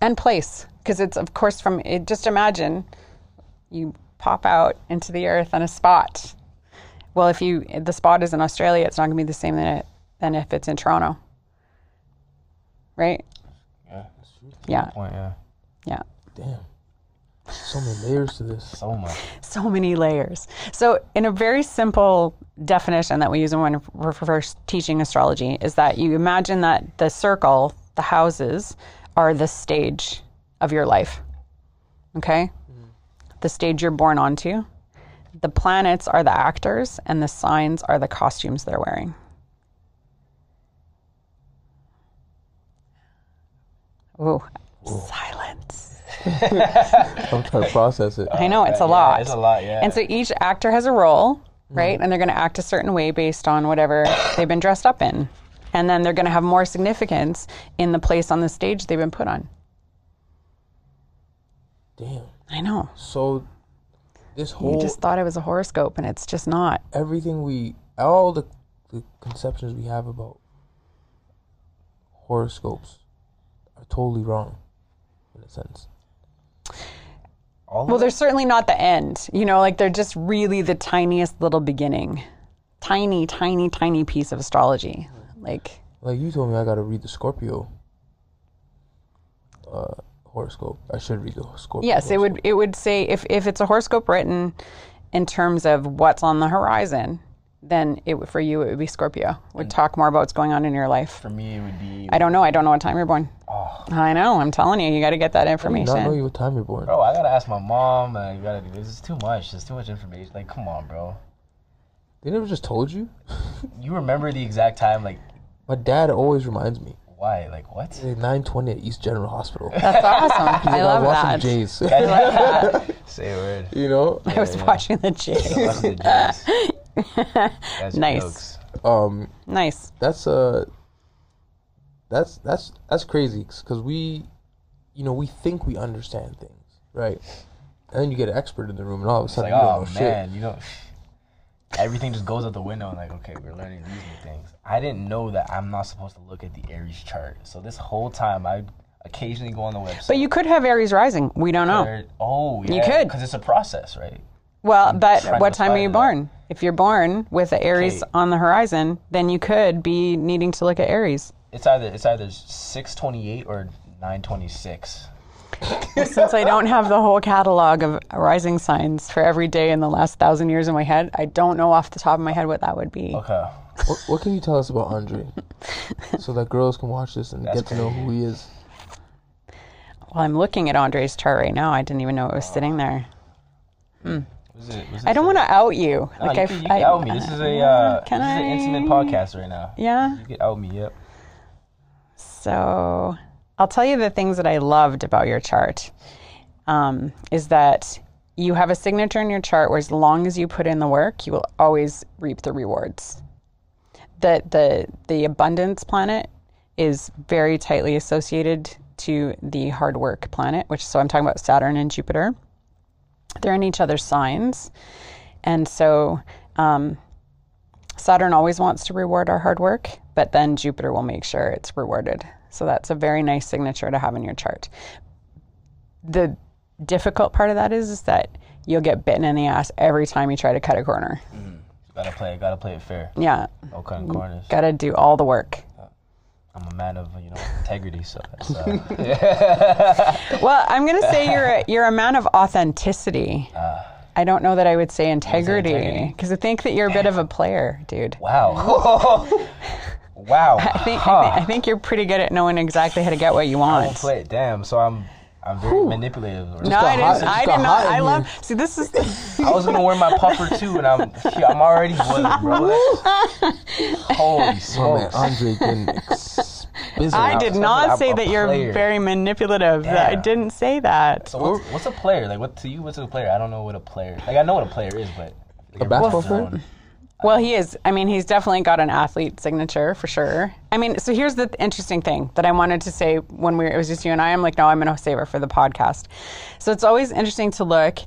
and place because it's of course from it, just imagine you pop out into the earth on a spot well if you the spot is in australia it's not going to be the same than, it, than if it's in toronto right Yeah. yeah Point, yeah. yeah damn. So many layers to this. So much. so many layers so in a very simple definition that we use when we're first teaching astrology is that you imagine that the circle the houses are the stage of your life okay the stage you're born onto the planets are the actors and the signs are the costumes they're wearing Ooh, silence I'm trying to process it. i know it's a Yeah, lot It's a lot, yeah. and so each actor has a role, mm-hmm. right? And they're going to act a certain way based on whatever they've been dressed up in. And then they're going to have more significance in the place on the stage they've been put on. Damn. I know. So this whole You just thought it was a horoscope, and it's just not. everything we all the, the conceptions we have about horoscopes are totally wrong in a sense. All Well, it? they're certainly not the end. You know, like they're just really the tiniest little beginning. Tiny, tiny, tiny piece of astrology. Like, Like you told me I gotta read the Scorpio uh, horoscope. I should read the Scorpio. yes, it would it would say if if it's a horoscope written in terms of what's on the horizon, then it would- for you it would be Scorpio. Would talk more about what's going on in your life. For me, it would be. I don't know. I don't know what time you're born. Oh. I know. I'm telling you, you got to get that information. I did information. not know you what time you're born. Bro, I gotta ask my mom. Uh, you gotta do this. It's too much. There's too much information. Like, come on, bro. They never just told you. You remember the exact time? Like, My dad always reminds me. Why? Like, what? It's 9:20 at East General Hospital. That's awesome. I I love was watching that. Jays. Say a word. you know. I was watching the Jays. What's the jokes? Nice. Um, nice. that's uh, that's that's that's crazy because we, you know, we think we understand things, right? And then you get an expert in the room, and all of a It's sudden like, you don't oh know shit. man, you know, everything just goes out the window and like okay we're learning these new things. I didn't know that i'm not supposed to look at the aries chart. So this whole time i occasionally go on the website. But you could have aries rising. We don't know. Oh yeah, you could. Because it's a process right? Well I'm but what time are you born? That. if you're born with aries okay. on the horizon then you could be needing to look at aries. It's either it's either 628 or 926 since I don't have the whole catalog of rising signs for every day in the last thousand years in my head, I don't know off the top of my head what that would be. Okay. What, what can you tell us about Andre, so that girls can watch this and That's get to know who he is? Well, I'm looking at Andre's chart right now. I didn't even know it was sitting there. Hmm. Was it, was I don't want to out you. No, like you, I, can, you I, out me. This is a uh, uh this I? is an intimate podcast right now. Yeah. You can out me. Yep. So I'll tell you the things that I loved about your chart um, is that you have a signature in your chart where as long as you put in the work, you will always reap the rewards. The the the abundance planet is very tightly associated to the hard work planet, which so I'm talking about Saturn and Jupiter. They're in each other's signs, and so um, Saturn always wants to reward our hard work, but then Jupiter will make sure it's rewarded. So that's a very nice signature to have in your chart. The difficult part of that is, is that you'll get bitten in the ass every time you try to cut a corner. Gotta play. Gotta play it fair. Yeah, No cutting corners. got to do all the work. I'm a man of you know integrity, so uh, Well, I'm going to say you're a, you're a man of authenticity. I don't know that I would say integrity? because I think that you're a bit of a player, dude. wow. wow. I think, I think I think you're pretty good at knowing exactly how to get what you I want. don't play it. Damn. So I'm I'm very manipulative. or- No, I didn't. it I did not. hot in I here. love. See, this is. I was gonna wear my puffer too, and I'm I'm already boiling, bro. Holy Oh smokes! Andre getting ex- I did I'm not a say that you're player. very manipulative. I didn't say that. So what's, what's a player? Like what to you? What's a player? I don't know what a player. Like I know what a player is, but like, A basketball player? Well, he is. I mean, he's definitely got an athlete signature for sure. I mean, so here's the interesting thing that I wanted to say when we were, it was just you and I. I'm like, no, I'm going to save it for the podcast. So it's always interesting to look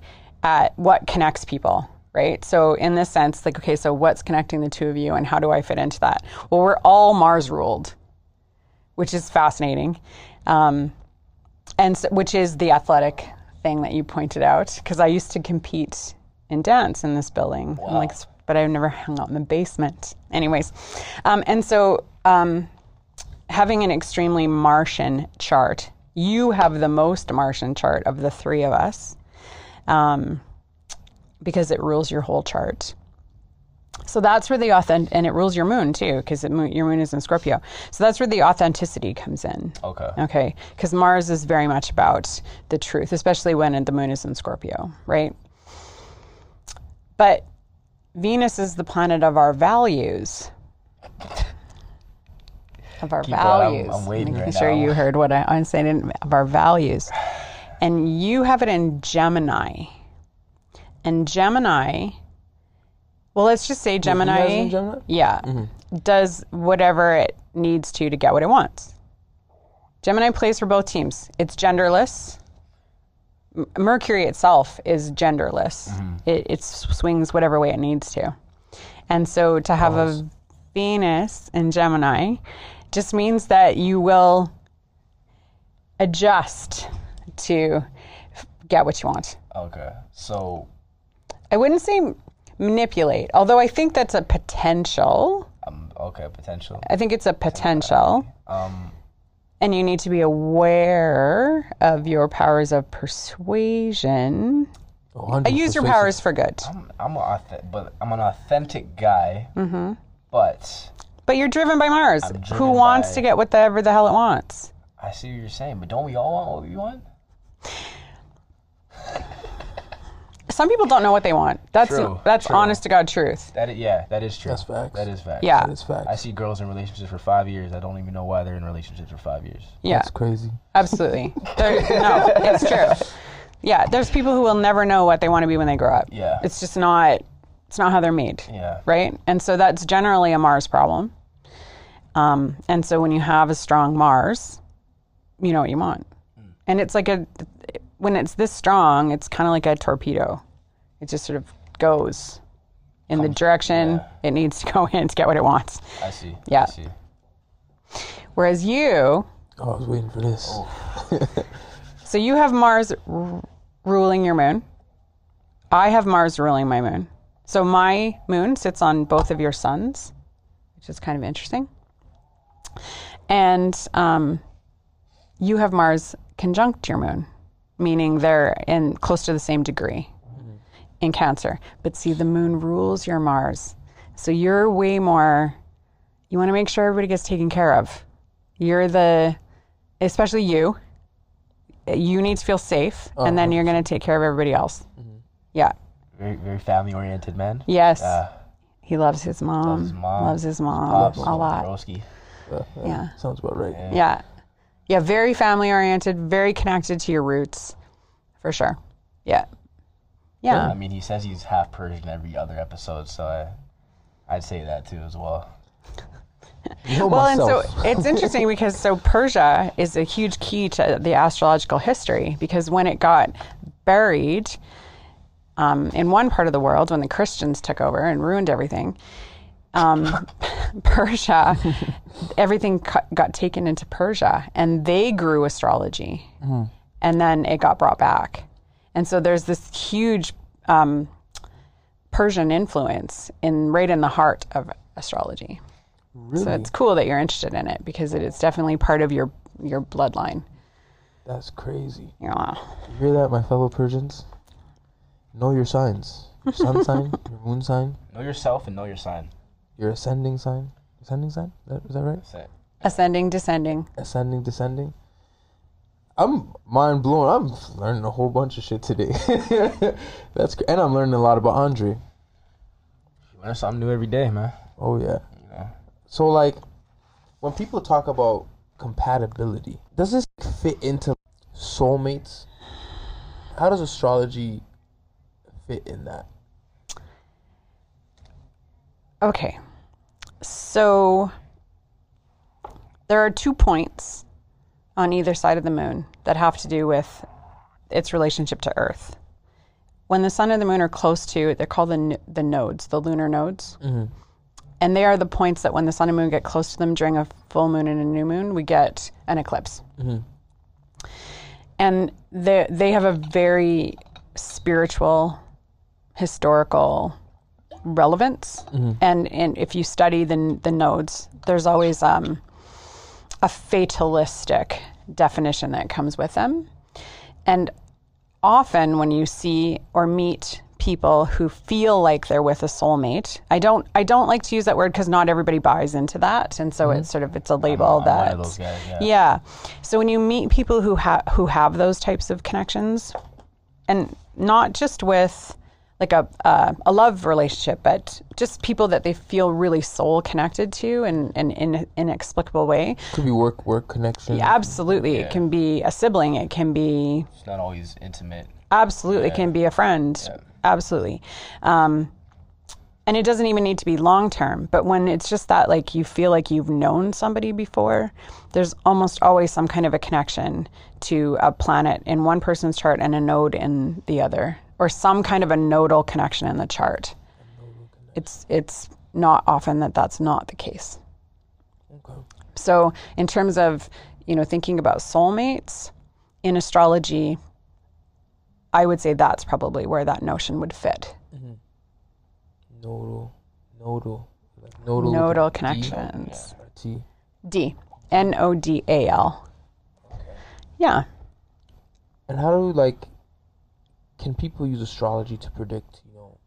at what connects people, right? So, in this sense, like, okay, so what's connecting the two of you and how do I fit into that? Well, we're all Mars ruled, which is fascinating. Um, and so, which is the athletic thing that you pointed out because I used to compete in dance in this building. I'm like, but I've never hung out in the basement. Anyways, um, and so um, having an extremely Martian chart, you have the most Martian chart of the three of us um, because it rules your whole chart. So that's where the authentic, and it rules your moon too, because your moon is in Scorpio. So that's where the authenticity comes in. Okay. Okay, because Mars is very much about the truth, especially when the moon is in Scorpio, right? But Venus is the planet of our values. Of our Keep. I'm- values. I'm waiting making right sure now. you heard what I, I'm saying of our values. And you have it in Gemini. And Gemini, well, let's just say Gemini, Gemini? yeah, mm-hmm. does whatever it needs to to get what it wants. Gemini plays for both teams. It's genderless. Mercury itself is genderless. It, it swings whatever way it needs to. And so to have a Venus in Gemini just means that you will adjust to f- get what you want. Okay. So I wouldn't say manipulate, although I think that's a potential. um okay, potential. I think it's a potential. Um And you need to be aware of your powers of persuasion. I use your powers for good. I'm I'm a auth- but I'm an authentic guy. Mm-hmm. But But you're driven by Mars. I'm Who wants by- to get whatever the hell it wants? I see what you're saying. But don't we all want what we want? Some people don't know what they want. That's True, that's true. honest to God truth. That is, yeah, that is true. That's facts. That is facts. Yeah. It's facts. I see girls in relationships for five years. I don't even know why they're in relationships for five years. Yeah, That's crazy. absolutely. There- no, it's true. Yeah, there's people who will never know what they want to be when they grow up. Yeah. It's just not it's not how they're made. Yeah. Right? And so that's generally a Mars problem. Um, and so when you have a strong Mars, you know what you want. And it's like a when it's this strong, it's kind of like a torpedo. It just sort of goes in the direction it needs to go in to get what it wants. I see. Yeah. I see. Whereas you, Oh, I was waiting for this. so you have Mars r- ruling your moon. I have Mars ruling my moon. So my moon sits on both of your suns, which is kind of interesting. And um, you have Mars conjunct your moon, meaning they're in close to the same degree in Cancer. But see, the moon rules your Mars. So you're way more, you want to make sure everybody gets taken care of. You're the, especially you, you need to feel safe, and then uh-huh. you're going to take care of everybody else. Mm-hmm. Yeah. Very, very family oriented man. Yes. Uh, he loves his mom. his mom, Loves his mom Pops, a lot. Broski. Uh, uh, yeah. Sounds about right. Yeah. Yeah. Very family oriented, very connected to your roots, for sure. Yeah. Yeah. I mean, he says he's half Persian every other episode, so I, I'd say that too as well. You know Well, and so it's interesting because so Persia is a huge key to the astrological history because when it got buried um, in one part of the world, when the Christians took over and ruined everything, um, Persia, everything cu- got taken into Persia and they grew astrology. And then it got brought back. And so there's this huge um, Persian influence in right in the heart of astrology. really, So it's cool that you're interested in it because it is definitely part of your your bloodline. that's crazy. Yeah. You hear that, my fellow Persians? Know your signs. Your sun sign, your moon sign, Know yourself and know your sign. your ascending sign. Ascending sign? That, is that right? Ascending, descending. Ascending, descending. I'm mind blown. I'm learning a whole bunch of shit today. That's cr- and I'm learning a lot about Andre. You learn something new every day, man. Oh yeah. know. So like, when people talk about compatibility, does this fit into soulmates? How does astrology fit in that? Okay. So there are two points on either side of the moon that have to do with its relationship to Earth. when the sun and the moon are close to, they're called the n- the nodes, the lunar nodes, mm-hmm. and they are the points that when the sun and moon get close to them during a full moon and a new moon, we get an eclipse. Mm-hmm. And they they have a very spiritual, historical relevance. Mm-hmm. And and if you study the the nodes, there's always um, a fatalistic definition that comes with them. And often when you see or meet people who feel like they're with a soulmate, I don't I don't like to use that word because not everybody buys into that, and so it's mm-hmm. sort of it's a label I'm that those guys, yeah. yeah. So when you meet people who have who have those types of connections, and not just with like a uh, a love relationship, but just people that they feel really soul connected to in in an inexplicable way. Could be work work connection. Yeah, absolutely, it can be a sibling. It can be It's not always intimate. absolutely it can be a friend. Absolutely. Um, and it doesn't even need to be long term, but when it's just that, like, you feel like you've known somebody before, there's almost always some kind of a connection to a planet in one person's chart and a node in the other, or some kind of a nodal connection in the chart. It's, it's not often that that's not the case. Okay. So, in terms of, you know, thinking about soulmates in astrology, I would say that's probably where that notion would fit. Mm-hmm. Nodal, nodal, like nodal. Nodal with a D connections. T. D. N O D A L. Yeah. And how do like? Can people use astrology to predict, you know,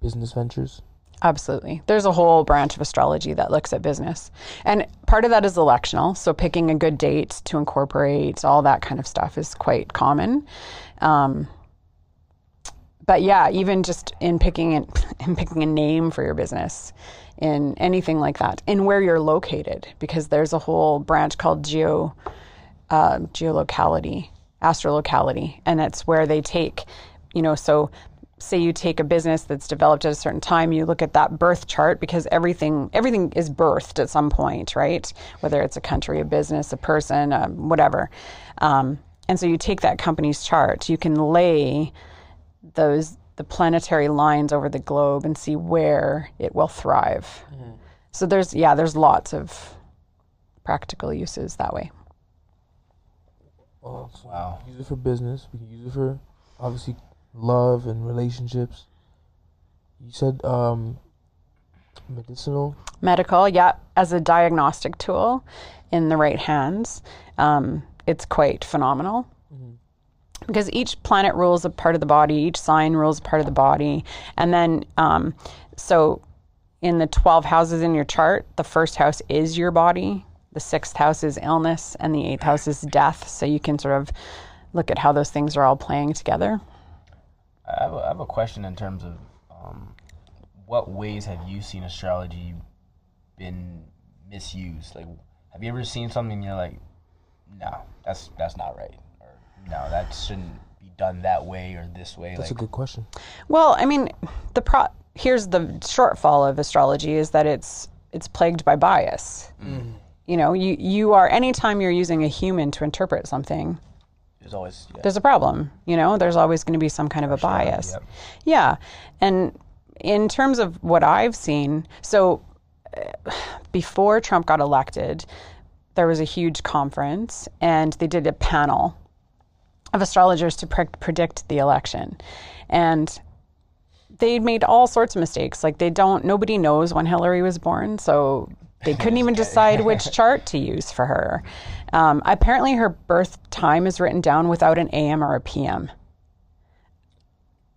business ventures? Absolutely. There's a whole branch of astrology that looks at business. And part of that is electional. So picking a good date to incorporate, all that kind of stuff is quite common. Um, but yeah, even just in picking an, in picking a name for your business, in anything like that, in where you're located, because there's a whole branch called geo uh, geolocality, astrolocality, and it's where they take, you know, so say you take a business that's developed at a certain time, you look at that birth chart because everything everything is birthed at some point, right? Whether it's a country, a business, a person, um, whatever. Um, and so you take that company's chart, you can lay those the planetary lines over the globe and see where it will thrive. So there's yeah, there's lots of practical uses that way. Oh, so Wow. we can use it for business. We can use it for obviously love and relationships. You said um, medicinal. medical, yeah, as a diagnostic tool in the right hands, um, it's quite phenomenal. Because each planet rules a part of the body, each sign rules a part of the body. And then, um, so in the 12 houses in your chart, the first house is your body, the sixth house is illness, and the eighth house is death. So you can sort of look at how those things are all playing together. I have a, I have a question in terms of um, what ways have you seen astrology been misused? Like, have you ever seen something and you're like, no, that's that's not right, or no, that shouldn't be done that way or this way? That's like, a good question. Well, I mean, the pro here's the shortfall of astrology is that it's it's plagued by bias. You know, you you are anytime you're using a human to interpret something, there's always yeah, there's a problem. You know, there's always going to be some kind of a bias. yep. Yeah, and in terms of what I've seen, so uh, before Trump got elected, there was a huge conference, and they did a panel of astrologers to pre- predict the election, and they made all sorts of mistakes. Like they don't, nobody knows when Hillary was born, so they couldn't even decide which chart to use for her. Um, apparently, her birth time is written down without an AM or a PM.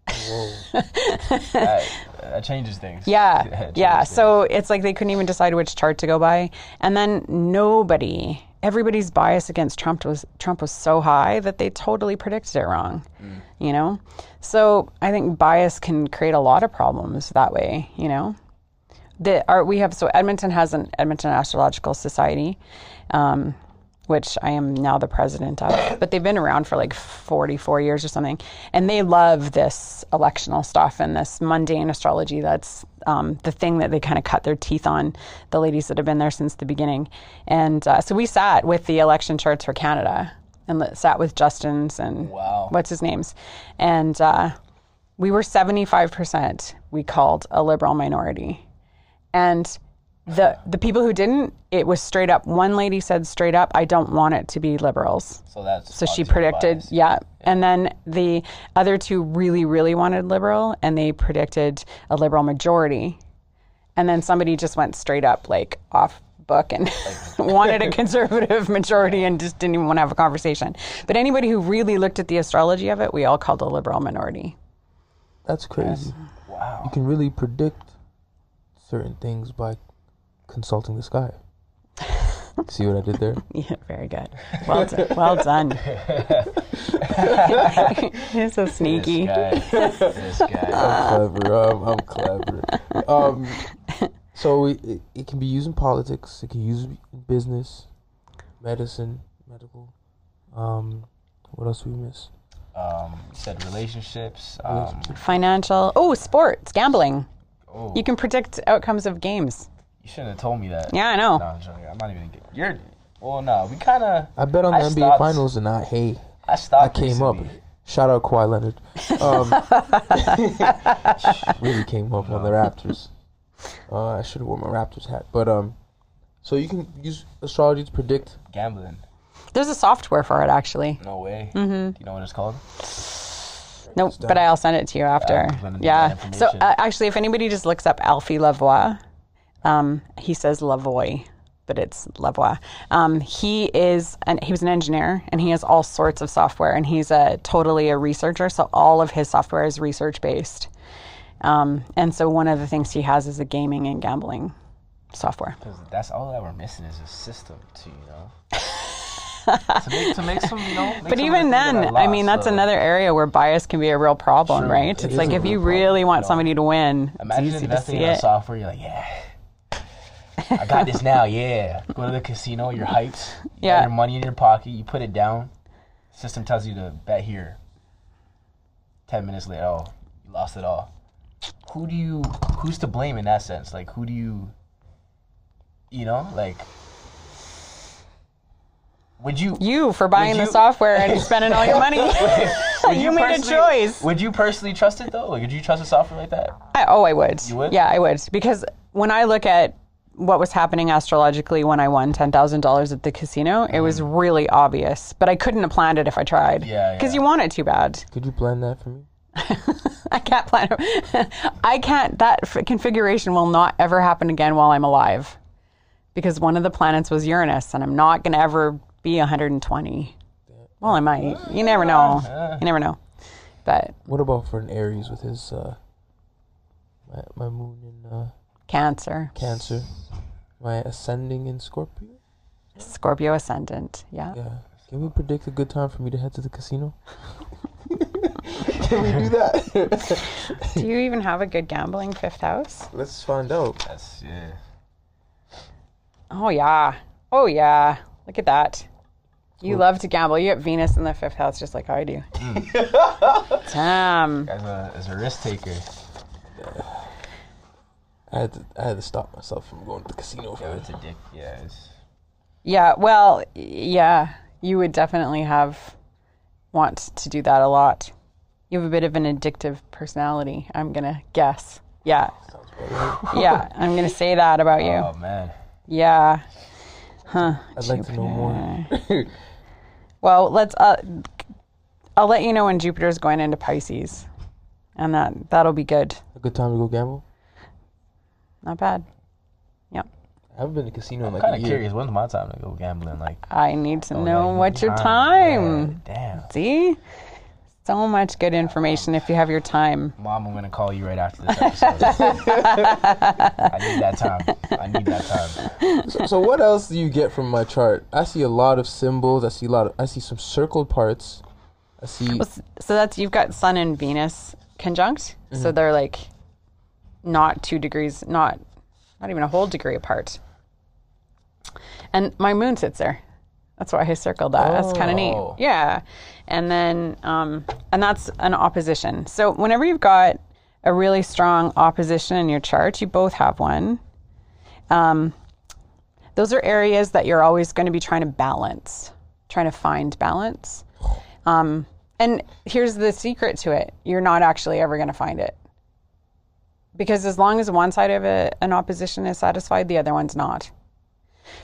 that, that changes things. Yeah, That yeah. changes So it's like they couldn't even decide which chart to go by, and then nobody, everybody's bias against Trump was Trump was so high that they totally predicted it wrong. You know, so I think bias can create a lot of problems that way. You know, the we have so Edmonton has an Edmonton Astrological Society. Um, which I am now the president of, but they've been around for like 44 years or something. And they love this electional stuff and this mundane astrology. That's um, the thing that they kind of cut their teeth on, the ladies that have been there since the beginning. And uh, so we sat with the election charts for Canada and sat with Justin's and Wow. what's his name's. And uh, we were 75% we called a liberal minority. And the the people who didn't, it was straight up. One lady said straight up, I don't want it to be liberals. So that's So she predicted, biased. yeah. And then the other two really, really wanted liberal, and they predicted a liberal majority. And then somebody just went straight up, like off book, and wanted a conservative majority and just didn't even want to have a conversation. But anybody who really looked at the astrology of it, we all called a liberal minority. That's crazy. Wow. You can really predict certain things by consulting the sky. See what I did there? Yeah, very good. Well done. Well done. You're so sneaky. This guy. this guy. I'm clever. Um, I'm clever. Um, so it, it, it can be used in politics. It can be used in business, medicine, medical. Um, what else do we miss? Um, you said relationships. Um, Financial. Oh, sports, gambling. Oh, You can predict outcomes of games. you shouldn't have told me that. Yeah, I know. No, I'm joking. I'm not even. Get, you're. Well, no. We kind of. I bet on I the NBA stopped- Finals, and I hey, I stopped. I stopped. came up. recently. Shout out Kawhi Leonard. Um, really came up on the Raptors. Uh, I should have worn my Raptors hat, but um, so you can use astrology to predict. Gambling. There's a software for it, actually. No way. Mm-hmm. Do you know what it's called? Nope, but I'll send it to you after. Need Yeah. So uh, actually, if anybody just looks up Alphee Lavoie, um, he says Lavoie, but it's Lavoie. Um, he is, an, he was an engineer, and he has all sorts of software, and he's a totally a researcher. So all of his software is research based. Um, and so one of the things he has is a gaming and gambling software. Because that's all that we're missing is a system to you know. to, make, to make some, you know. make But some even of the things that then, I I mean, that's so- another area where bias can be a real problem, Sure, right? it It's like if you problem, really want know. somebody to win, Imagine it's easy to see in it. software. You're like, yeah, I got this now. Yeah, go to the casino. You're hyped. You Yeah. your money in your pocket. You put it down. System tells you to bet here. Ten minutes later, oh, you lost it all. Who do you? Who's to blame in that sense? Like, who do you? You know, like. Would you? You for buying the software and spending all your money. would you made a choice. Would you personally trust it though? Like, would you trust a software like that? I, oh, I would. You would? Yeah, I would. Because when I look at what was happening astrologically when I won ten thousand dollars at the casino, it was really obvious. But I couldn't have planned it if I tried. Mm. Yeah, Because yeah. you want it too bad. Could you plan that for me? I can't plan it. I can't. That f- configuration will not ever happen again while I'm alive. Because one of the planets was Uranus, and I'm not going to ever be 120. Well, I might. You never know. You never know. But What about for an Aries with his uh, my, my moon in uh, Cancer, Cancer, my ascending in Scorpio? Scorpio ascendant. Yeah. Yeah. Can we predict a good time for me to head to the casino? Can we do that? Do you even have a good gambling fifth house? Let's find out. That's yeah. Oh yeah. Oh yeah. Look at that. You love to gamble. You have Venus in the fifth house, just like I do. Hmm. Damn. As a as a risk taker. I had to I had to stop myself from going to the casino for Yeah, it's a dick. Yeah, it's Yeah. Well, yeah. You would definitely have want to do that a lot. You have a bit of an addictive personality. I'm gonna guess. Yeah. Yeah. I'm gonna say that about you. oh man. Yeah. Huh. I'd like to know more. Well, let's. Uh, I'll let you know when Jupiter's going into Pisces, and that that'll be good. a good time to go gamble? Not bad. Yep. I haven't been to casino in like Kind a of year. curious. When's my time to go gambling? Like, I need to oh, know yeah, what's your time. Yeah, damn. See, so much good information if you have your time. Mom, I'm gonna call you right after this episode. I need that time. I need that time. So, so what else do you get from my chart? I see a lot of symbols. I see a lot of. I see some circled parts. I see. So that's you've got Sun and Venus conjunct, Mm-hmm. so they're like not two degrees, not not even a whole degree apart. And my moon sits there. That's why I circled that. That's kind of neat. Oh. Yeah. And then, um, and that's an opposition. So whenever you've got a really strong opposition in your chart, you both have one. Um, those are areas that you're always going to be trying to balance, trying to find balance. Um, And here's the secret to it you're not actually ever going to find it. Because as long as one side of it, an opposition is satisfied, the other one's not.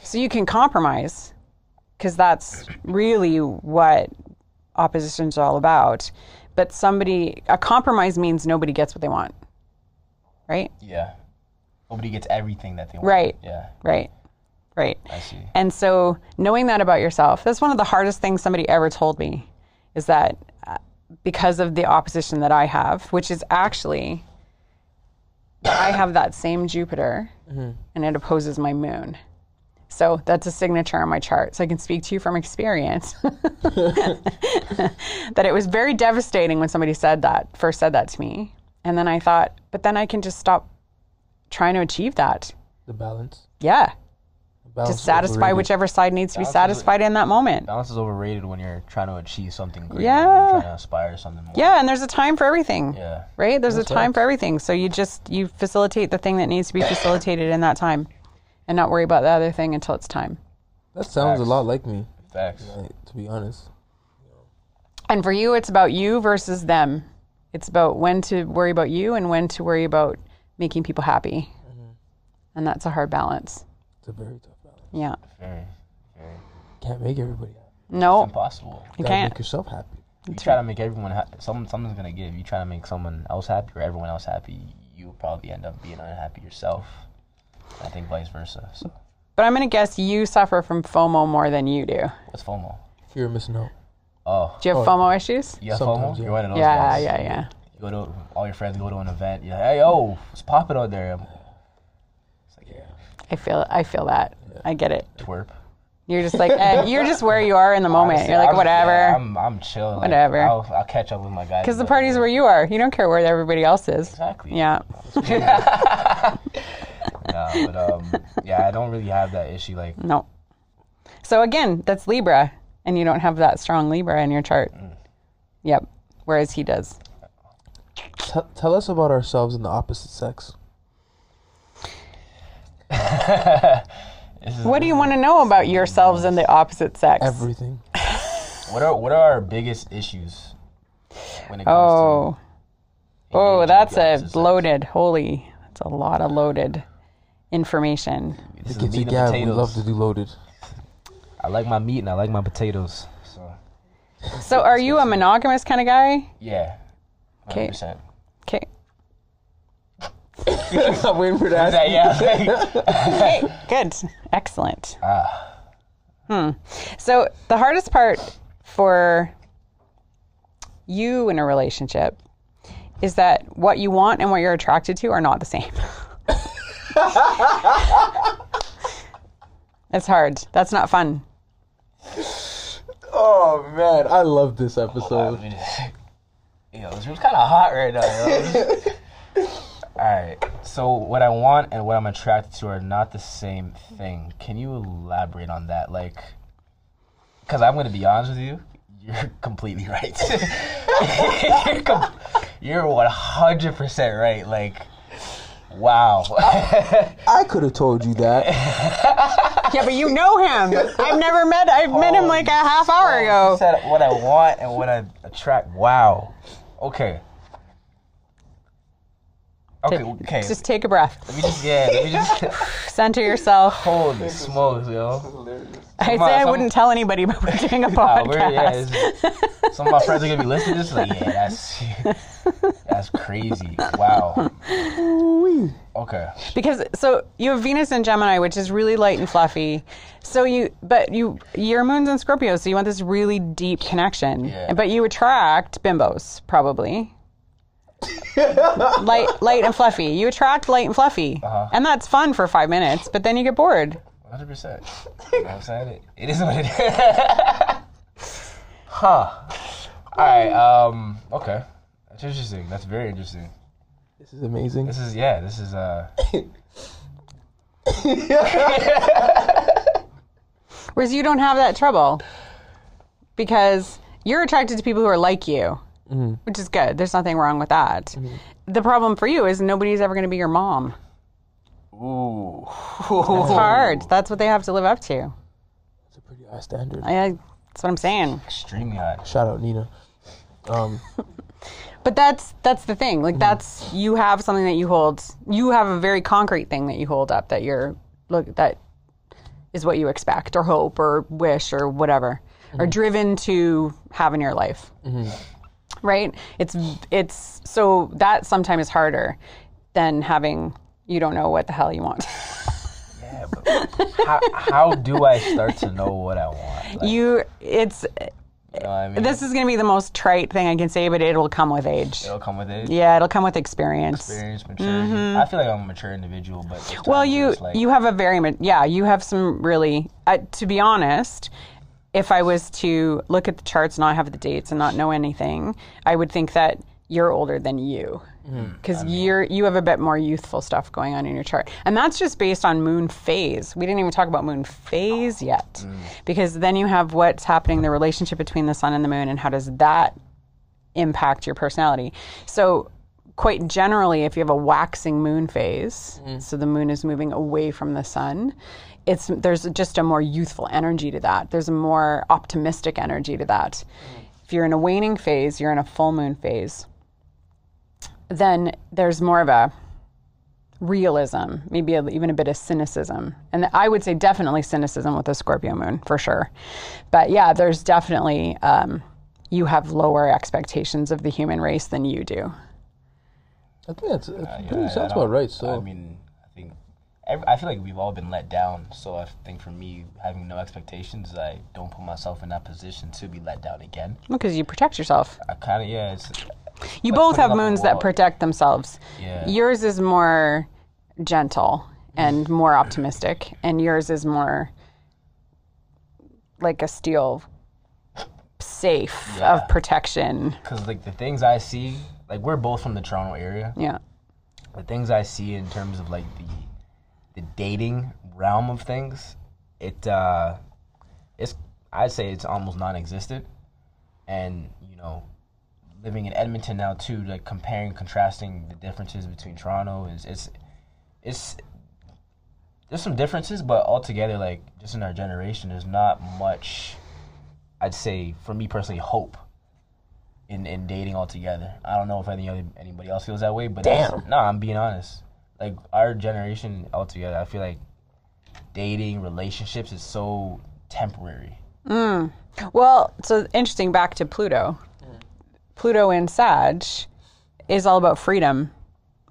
So you can compromise, because that's really what opposition's all about. But somebody, a compromise means nobody gets what they want. Right? Yeah. Nobody gets everything that they want. Right. Yeah. Right. Right. I see. And so knowing that about yourself, that's one of the hardest things somebody ever told me is that uh, because of the opposition that I have, which is actually, I have that same Jupiter and it opposes my moon. So that's a signature on my chart. So I can speak to you from experience that it was very devastating when somebody said that, first said that to me. And then I thought, but then I can just stop trying to achieve that. The balance. Yeah The balance to satisfy whichever side needs to be Balance is- satisfied in that moment. Balance is overrated when you're trying to achieve something great. Yeah. Trying to aspire to something more. Yeah, and there's a time for everything. Yeah. Right? There's That's a time right. for everything. So you just you facilitate the thing that needs to be facilitated in that time and not worry about the other thing until it's time. That sounds a lot like me, Facts. like, to be honest. And for you it's about you versus them. It's about when to worry about you and when to worry about making people happy. Mm-hmm. And that's a hard balance. It's a very tough balance. Yeah. Very, very Can't make everybody happy. No, It's impossible. you Gotta can't. make yourself happy. You try to make everyone happy. Some, someone's gonna give. You try to make someone else happy or everyone else happy. You will probably end up being unhappy yourself. I think vice versa. So But I'm going to guess you suffer from FOMO more than you do. what's FOMO? Fear of missing out. Oh, Do you have Oh. FOMO issues? you have Sometimes, FOMO? yeah. You're one of those Yeah, guys. yeah, yeah. You go to all your friends go to an event. You're like, hey, yo, it's popping out there. It's like, yeah, I feel I feel that. I get it. twerp. You're just like eh, you're just where you are in the moment. Honestly, You're like I'm- whatever. yeah, I'm, I'm chill. Like, Whatever. I'll, I'll catch up with my guys. Because the but- party's where you are. You don't care where everybody else is. Exactly. Yeah. Nah, but um, yeah, I don't really have that issue. Like, No. So again, that's Libra, and you don't have that strong Libra in your chart. Yep. Whereas he does. T- tell us about ourselves in the opposite sex. What do you want to know about yourselves in the opposite sex? Everything. what are what are our biggest issues when it comes Oh. to? Oh, that's a opposite sex? loaded. Holy, that's a lot of loaded information. This The is Gifted meat and Gab, we love to do loaded. I like my meat and I like my potatoes. So So, are you a monogamous kind of guy? yeah, Okay. 100%. Okay. I'm waiting for that. That, yeah, like, Good. Excellent. ah, Hmm. So the hardest part for you in a relationship is that what you want and what you're attracted to are not the same. it's hard. That's not fun. Oh man, I love this episode. Yo, this room's kind of hot right now. Yo. All right. So what I want and what I'm attracted to are not the same thing. Can you elaborate on that? Like, because I'm gonna be honest with you, you're completely right. you're, com- you're 100% right. Like, wow. I could have told you that. Yeah, but you know him. I've never met. I've met him oh, like a half hour oh, You ago. said what I want and what I attract. Wow. Okay. Okay. Okay. Just take a breath. Let me just yeah. Let me just. Center yourself. Holy smokes, yo. I Come say I wouldn't tell anybody, but we're doing a Wow, we're- yeah, podcast. it's- some of my friends are gonna be listening to this like, yeah, that's that's crazy. Wow. Okay. because so you have Venus in Gemini, which is really light and fluffy. So you, but you, your moon's in Scorpio, so you want this really deep connection. Yeah. But you attract bimbos, probably. light, light and fluffy. You attract light and fluffy, Uh-huh. and that's fun for five minutes. But then you get bored. 100. percent You know I'm saying? It, it is what it is. huh. All right. Um. Okay. That's interesting. That's very interesting. This is amazing. This is yeah. This is uh. Whereas you don't have that trouble because you're attracted to people who are like you, Mm-hmm. which is good. There's nothing wrong with that. Mm-hmm. The problem for you is nobody's ever going to be your mom. Ooh. It's hard. That's what they have to live up to. It's a pretty high standard. I, that's what I'm saying. Extremely hot. Shout out Nina. Um, But that's that's the thing. Like mm-hmm. that's you have something that you hold. You have a very concrete thing that you hold up that you're look that is what you expect or hope or wish or whatever or driven to have in your life. Right? It's it's so that sometimes is harder than having you don't know what the hell you want. Yeah, but how, how do I start to know what I want? Like, you it's you know I mean? this is going to be the most trite thing I can say, but it'll come with age. It'll come with age. Yeah, it'll come with experience. Experience, maturity. I feel like I'm a mature individual, but Well, you like, you have a very ma- yeah, you have some really. Uh, to be honest, if I was to look at the charts and not have the dates and not know anything, I would think that you're older than you. Mm. Because you're you have a bit more youthful stuff going on in your chart, and that's just based on moon phase. We didn't even talk about moon phase yet, mm. because then you have what's happening, the relationship between the sun and the moon, and how does that impact your personality. So, quite generally, if you have a waxing moon phase, mm. so the moon is moving away from the sun, it's there's just a more youthful energy to that. There's a more optimistic energy to that. If you're in a waning phase, you're in a full moon phase. Then there's more of a realism, maybe a, even a bit of cynicism. And I would say definitely cynicism with the Scorpio moon for sure. But yeah, there's definitely, um, you have lower expectations of the human race than you do. I think that's, that's yeah, pretty, I sounds about right. So I mean, I I feel like we've all been let down. So I think for me, having no expectations, I don't put myself in that position to be let down again. Because you protect yourself. I kind of yeah. It's You like both have moons that protect themselves. Yeah. Yours is more gentle and more optimistic, and yours is more like a steel safe Yeah. of protection. because like the things I see, like we're both from the Toronto area. Yeah. the things I see in terms of like the the dating realm of things, it uh, it's I'd say it's almost non-existent, and you know, living in Edmonton now too, like comparing, contrasting the differences between Toronto is it's it's there's some differences, but altogether, like just in our generation, there's not much. I'd say for me personally, hope in, in dating altogether. I don't know if any other anybody else feels that way, but Damn. no, I'm being honest. Like our generation altogether, I feel like dating relationships is so temporary. Mm. Well, so interesting. Back to Pluto. Pluto in Sag is all about freedom.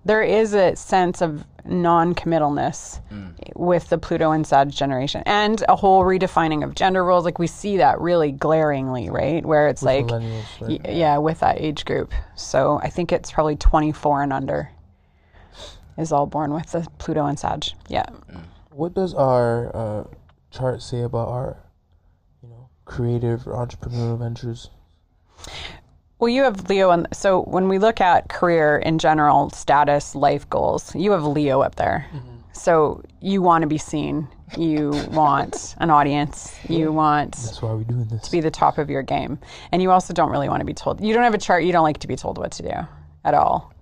There is a sense of non-committalness mm. with the Pluto and Sag generation, and a whole redefining of gender roles. Like we see that really glaringly, right? Where it's like, right? y- yeah, with that age group. So I think it's probably 24 and under is all born with the Pluto and Sag. Yeah. what does our uh, chart say about our, you know, creative or entrepreneurial ventures? Well, you have Leo, and so when we look at career in general, status, life goals, you have Leo up there. So you want to be seen. You want an audience. You want That's why we're doing this. to be the top of your game, and you also don't really want to be told. You don't have a chart. You don't like to be told what to do at all.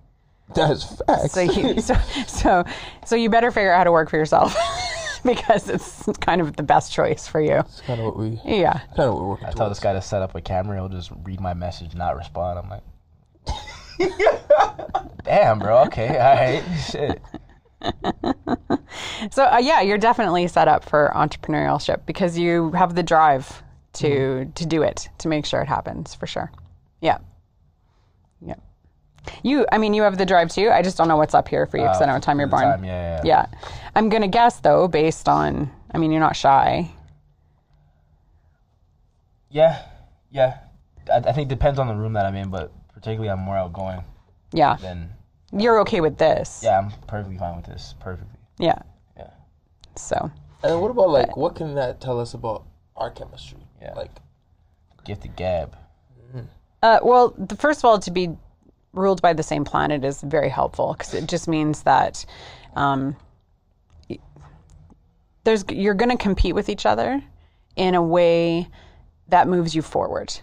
That's facts. So you, so so so you better figure out how to work for yourself because it's kind of the best choice for you. That's kind of what we, Yeah. kind of what we're working I tell this guy to set up a camera, he'll just read my message, not respond. I'm like, damn, bro. Okay, all right, shit. So uh, yeah, you're definitely set up for entrepreneurship because you have the drive to to do it to make sure it happens for sure. Yeah, yeah. You, I mean, you have the drive too. I just don't know what's up here for you because I don't know what time you're born. time, yeah, yeah. Yeah, I'm gonna guess though, based on. I mean, you're not shy. Yeah, yeah. I, I think it depends on the room that I'm in, but particularly I'm more outgoing Yeah, than. you're okay with this. Yeah, I'm perfectly fine with this. Perfectly. Yeah. Yeah. So And what about like what can that tell us about our chemistry? Yeah. Like Gifted gab. Uh, well, the, first of all, to be ruled by the same planet is very helpful because it just means that um, there's you're going to compete with each other in a way that moves you forward,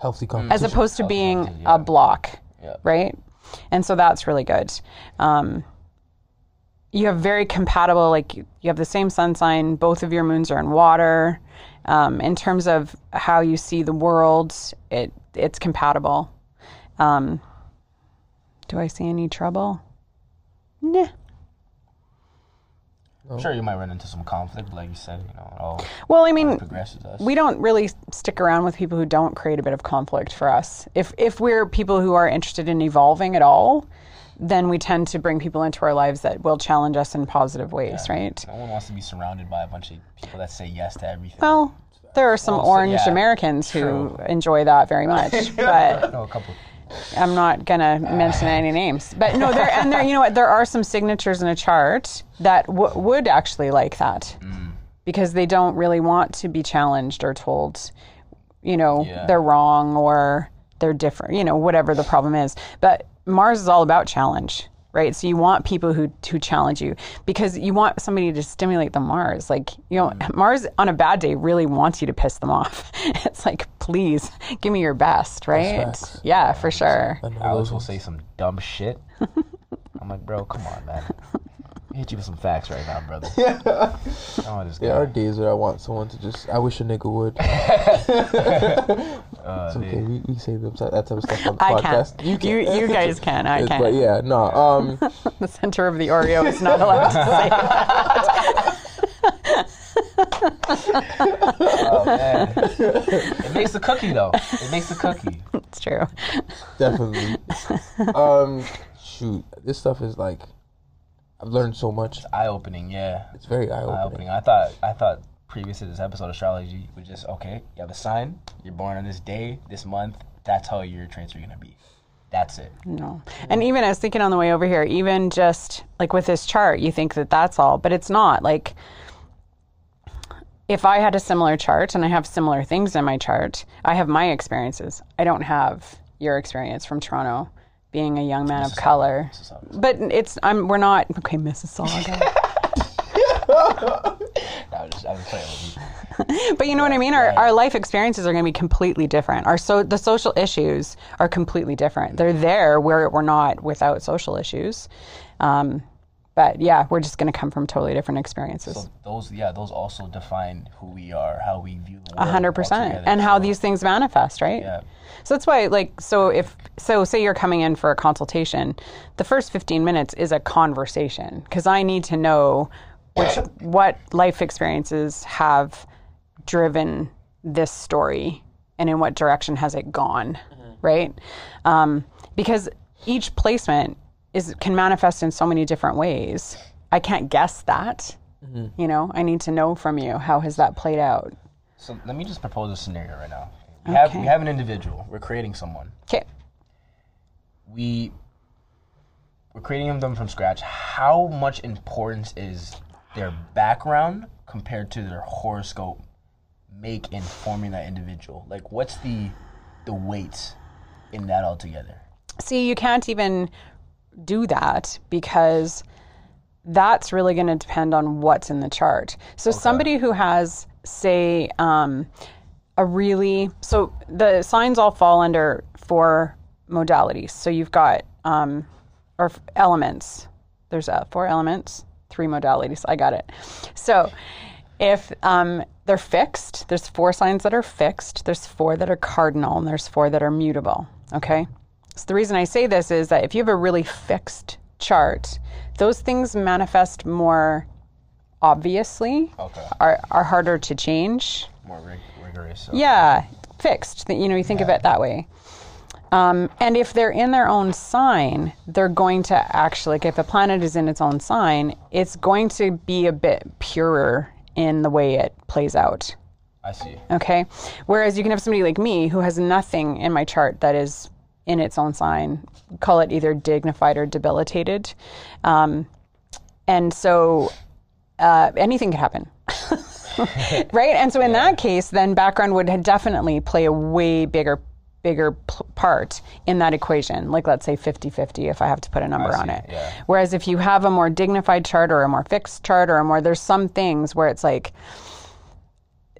healthy competition. as opposed to being competition, yeah. a block, Yeah. right? And so that's really good. Um, you have very compatible, like you you have the same sun sign, both of your moons are in water. Um, in terms of how you see the world, it it's compatible. Um, do I see any trouble? Nah. I'm sure you might run into some conflict, like you said. You know, it all Well, I mean, progresses us. we don't really stick around with people who don't create a bit of conflict for us. If if we're people who are interested in evolving at all, then we tend to bring people into our lives that will challenge us in positive ways, right? no one wants to be surrounded by a bunch of people that say yes to everything. Well, there are some Well, so- orange yeah, Americans who true. enjoy that very much, but no, a couple. I'm not gonna mention ah. any names. But no, there and there, you know what? There are some signatures in a chart that w- would actually like that mm. because they don't really want to be challenged or told, you know, Yeah. they're wrong or they're different. You know, whatever the problem is. But Mars is all about challenge. Right, so you want people who who challenge you because you want somebody to stimulate the Mars. Like you know, Mars on a bad day really wants you to piss them off. it's like, please give me your best, right? facts. Yeah, for sure. I know Alex will say some dumb shit. I'm like, bro, come on, man. I hit you with some facts right now, brother. oh, this guy. There are days where I want someone to just. I wish a nigga would. Uh, It's okay. dude. We, we say them, that type of stuff on the I podcast. can't. You, you, guys can. I can't. But yeah, no. Um, The center of the Oreo is not allowed to say that. Oh, man. it makes the cookie, though. It makes the cookie. It's true. definitely. um, shoot, this stuff is like, I've learned so much. Eye opening, yeah. It's very eye Eye opening. opening. I thought, I thought previous to this episode, astrology was just okay. You have a sign. You're born on this day, this month. That's how your traits are gonna be. That's it. No. And even I was thinking on the way over here, even just like with this chart, you think that that's all, but it's not. Like, if I had a similar chart and I have similar things in my chart, I have my experiences. I don't have your experience from Toronto being a young man of color. Mississauga. But it's I'm we're not okay, Mississauga. I was, I was playing with you. But you know what I mean? Our, our life experiences are going to be completely different. Our so the social issues are completely different. They're there where we're not without social issues. Um, but yeah, we're just going to come from totally different experiences. So those, yeah, those also define who we are, how we view the A world. hundred percent, and how So, these things manifest, right? Yeah. So that's why, like, so if so, say you're coming in for a consultation, the first fifteen minutes is a conversation because I need to know which what life experiences have driven this story and in what direction has it gone, right? Um, because each placement is can manifest in so many different ways. I can't guess that. You know, I need to know from you how has that played out. So let me just propose a scenario right now. We have we have an individual. We're creating someone. Okay. We we're creating them from scratch. How much importance is their background compared to their horoscope make in forming that individual? Like, what's the the weight in that altogether? See, you can't even do that because that's really going to depend on what's in the chart. So, somebody who has, say, um, a really so the signs all fall under four modalities. So you've got um, or f- elements. There's uh, four elements, three modalities. I got it. So if um, they're fixed, there's four signs that are fixed. There's four that are cardinal, and there's four that are mutable. Okay. So the reason I say this is that if you have a really fixed chart, those things manifest more obviously, Okay. are, are harder to change. More rig- rigorous. Yeah, fixed. That You know, you think of it that way. Um, and if they're in their own sign, they're going to actually, like if a planet is in its own sign, it's going to be a bit purer in the way it plays out. I see. Okay. Whereas you can have somebody like me who has nothing in my chart that is in its own sign, call it either dignified or debilitated. Um, and so uh, anything could happen. right? And so in that case, then background would definitely play a way bigger bigger p- part in that equation like let's say 50-50 if i have to put a number on it yeah. whereas if you have a more dignified chart or a more fixed chart or a more there's some things where it's like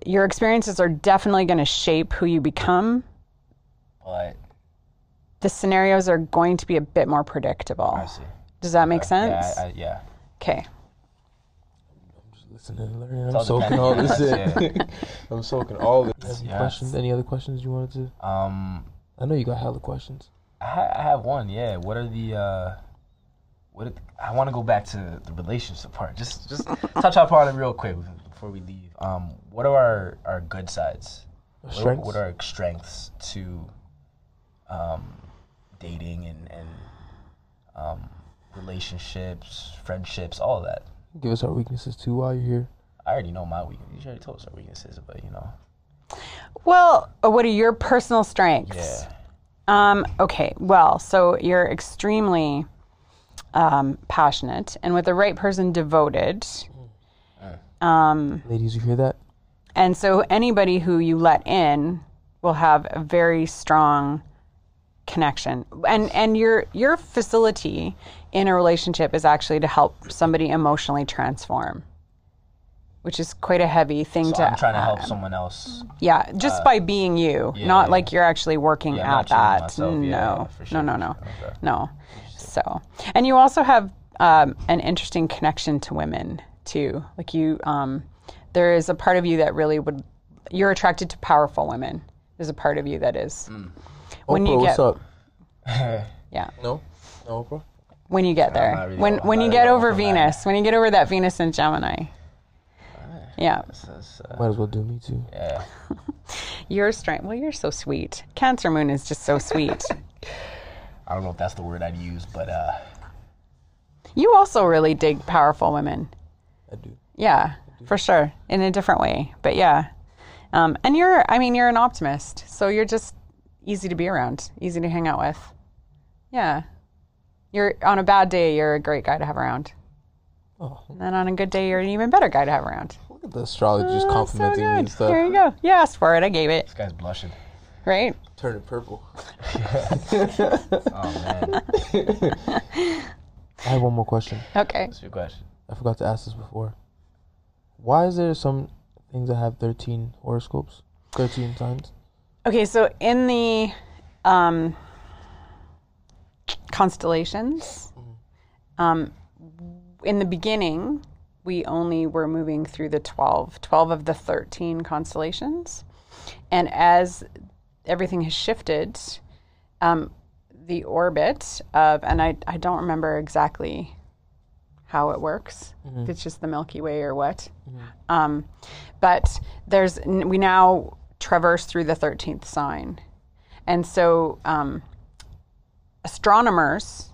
your experiences are definitely going to shape who you become. But The scenarios are going to be a bit more predictable. I see. Does that make sense? Yeah, I, I, yeah. Okay. Listening and learning. I'm all soaking all this in. I'm soaking all this. Any Yes. questions? Any other questions you wanted to? Um, I know you got hella questions. I, ha- I have one. Yeah. What are the uh, what? Are, I want to go back to the relationship part. Just just touch upon it real quick before we leave. Um, what are our our good sides? What, Strengths? what are our strengths to um, dating and and um, relationships, friendships, all of that? Give us our weaknesses too while you're here. I already know my weaknesses. You already told us our weaknesses, but you know, Well, uh, what are your personal strengths? yeah. Um, okay, well, so you're extremely um, passionate and with the right person, devoted. Um Ladies, you hear that? And so anybody who you let in will have a very strong connection. And and your your facility in a relationship is actually to help somebody emotionally transform. Which is quite a heavy thing So to I'm trying to help uh, someone else. Yeah, just by being you, yeah, not yeah. like you're actually working Yeah, at that. myself. no, Yeah, yeah, sure, no, no, no, sure. Okay. no. So, and you also have um, an interesting connection to women too. Like you, um, there is a part of you that really would. You're attracted to powerful women. There's a part of you that is. Mm. When you Oprah, get, what's up? yeah, No? No, Oprah? When you get there, really when when you get over for that. Venus, when you get over that Venus and Gemini. Yeah, That's, uh, Might as well do me too. yeah. your strength. Well, you're so sweet. Cancer Moon is just so sweet. I don't know if that's the word I'd use, but uh, You also really dig powerful women. I do. Yeah, for sure. In a different way. But yeah. Um, and you're, I mean, you're an optimist. So you're just easy to be around, easy to hang out with. Yeah. You're on a bad day, you're a great guy to have around. Oh, And then on a good day, you're an even better guy to have around. look at the astrology just Oh, complimenting so me and stuff. There you go. You asked for it. I gave it. this guy's blushing. Right? Turn it purple. Oh man, I have one more question. Okay. what's your question? I forgot to ask this before. Why is there some things that have 13 horoscopes? 13 signs? Okay, so in the um, constellations, um, in the beginning, we only were moving through the 12, 12 of the 13 constellations. And as everything has shifted, um, the orbit of, and I, I don't remember exactly how it works, if it's just the Milky Way or what. Um, but there's we now traverse through the 13th sign. And so um, astronomers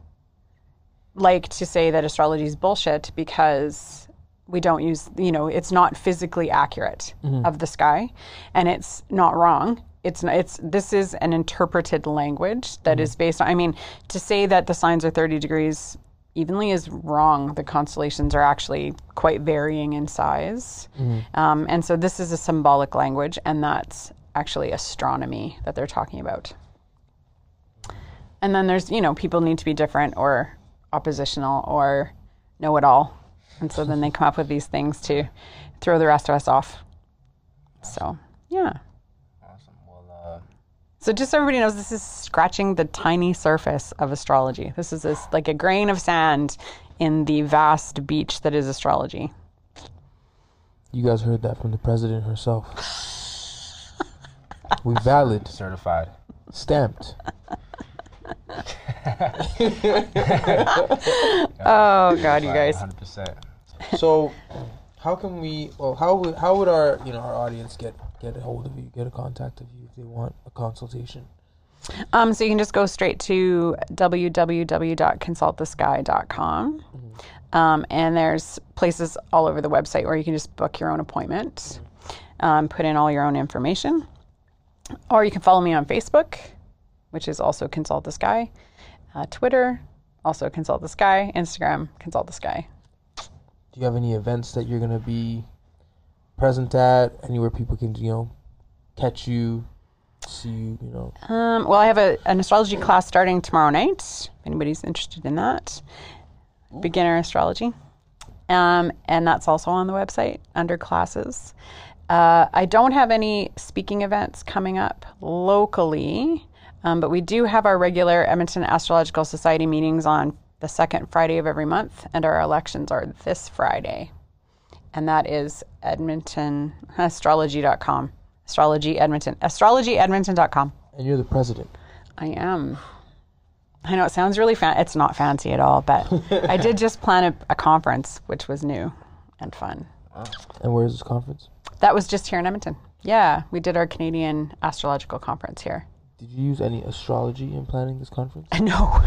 like to say that astrology is bullshit because we don't use, you know, it's not physically accurate mm-hmm. of the sky and it's not wrong. It's not, it's this is an interpreted language that mm-hmm. is based on I mean to say that the signs are 30 degrees evenly is wrong. The constellations are actually quite varying in size. Mm-hmm. Um, and so this is a symbolic language, and that's actually astronomy that they're talking about. And then there's, you know, people need to be different or oppositional or know it all. And so then they come up with these things to throw the rest of us off. So, yeah. Awesome. Well, uh, So just so everybody knows, this is scratching the tiny surface of astrology. This is this, like a grain of sand in the vast beach that is astrology. You guys heard that from the president herself. we valid, certified. stamped. Oh God, you guys. 100. percent So, how can we? Well, how would how would our you know our audience get get a hold of you, get a contact of you if they want a consultation? Um, so you can just go straight to www.consultthesky.com. Um, and there's places all over the website where you can just book your own appointment, um, put in all your own information. Or you can follow me on Facebook, which is also Consult the Sky, uh, Twitter, also Consult the Sky, Instagram, Consult the Sky. Do you have any events that you're gonna be present at? Anywhere people can you know catch you, see you? You know, Um, well, I have a, an astrology class starting tomorrow night. If anybody's interested in that, beginner astrology, um, and that's also on the website under classes. Uh, I don't have any speaking events coming up locally, um, but we do have our regular Edmonton Astrological Society meetings on the second Friday of every month, and our elections are this Friday. And that is Edmonton astrology.com. Astrology Edmonton. Astrologyedmonton.com. And you're the president. I am. I know it sounds really fan. It's not fancy at all, but I did just plan a, a conference, which was new and fun. And where's this conference? That was just here in Edmonton. Yeah, we did our Canadian astrological conference here. Did you use any astrology in planning this conference? No,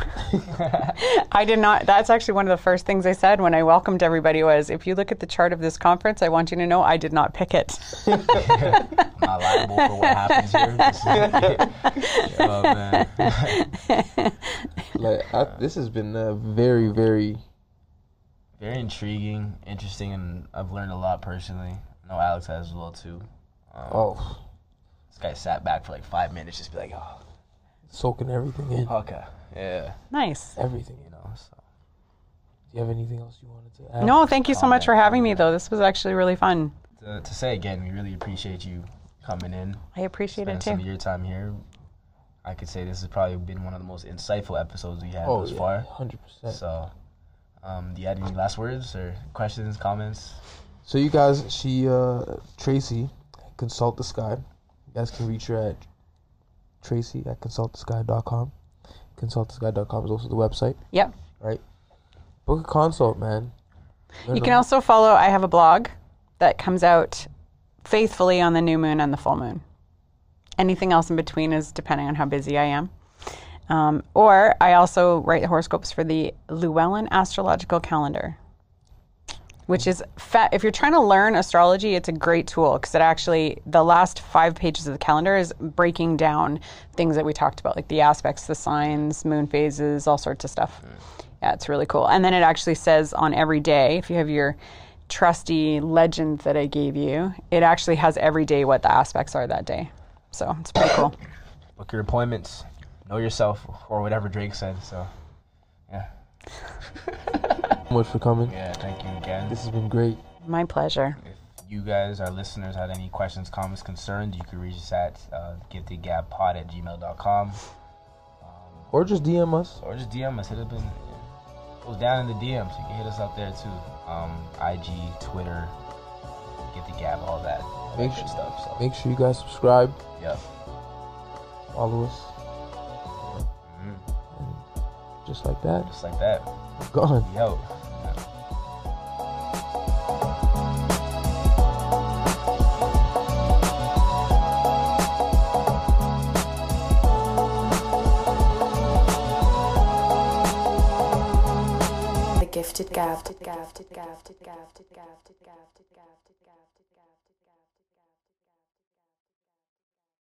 I did not. That's actually one of the first things I said when I welcomed everybody was, if you look at the chart of this conference, I want you to know I did not pick it. I'm not liable for what happens here. Just- oh man. like, I, this has been a very, very. Very intriguing, interesting, and I've learned a lot personally. I know Alex has as well too. Um, oh, This guy sat back for like five minutes, just be like, oh, soaking everything in. okay, yeah, nice. Everything you know. So. Do you have anything else you wanted to add? No, thank you so Oh, much for having me, though. This was actually really fun. To, to say again, we really appreciate you coming in, I appreciate it spending some too. of your time here. I could say this has probably been one of the most insightful episodes we had Oh, thus yeah, far. hundred percent. So, um, do you have any last words or questions, comments? So you guys, she, uh, Tracy, consult the sky. You guys can reach her at Tracy at consultthesky.com. Consultthesky.com is also the website, Yep. right? Book a consult, man. Learn You can also follow, I have a blog that comes out faithfully on the new moon and the full moon. Anything else in between is depending on how busy I am. Um, or I also write horoscopes for the Llewellyn Astrological Calendar, which is fa- if you're trying to learn astrology, it's a great tool because it actually the last five pages of the calendar is breaking down things that we talked about, like the aspects, the signs, moon phases, all sorts of stuff. Yeah, it's really cool. And then it actually says on every day, if you have your trusty legend that I gave you, it actually has every day what the aspects are that day. So it's pretty cool. Book your appointments. Know yourself, or whatever Drake said. So much for coming. yeah. Thank you again. This has been great. My pleasure. If you guys, our listeners, had any questions, comments, concerns, you can reach us at uh, giftedgabpod at gmail.com Or just DM us. or just DM us. Hit up in, goes down in the DMs. You can hit us up there too. Um, IG, Twitter, Gifted Gab, all that. all Make good sure- stuff. So, Make sure you guys subscribe, yeah. follow us, just like that, Just like that. gone. We out. The Gifted Gab.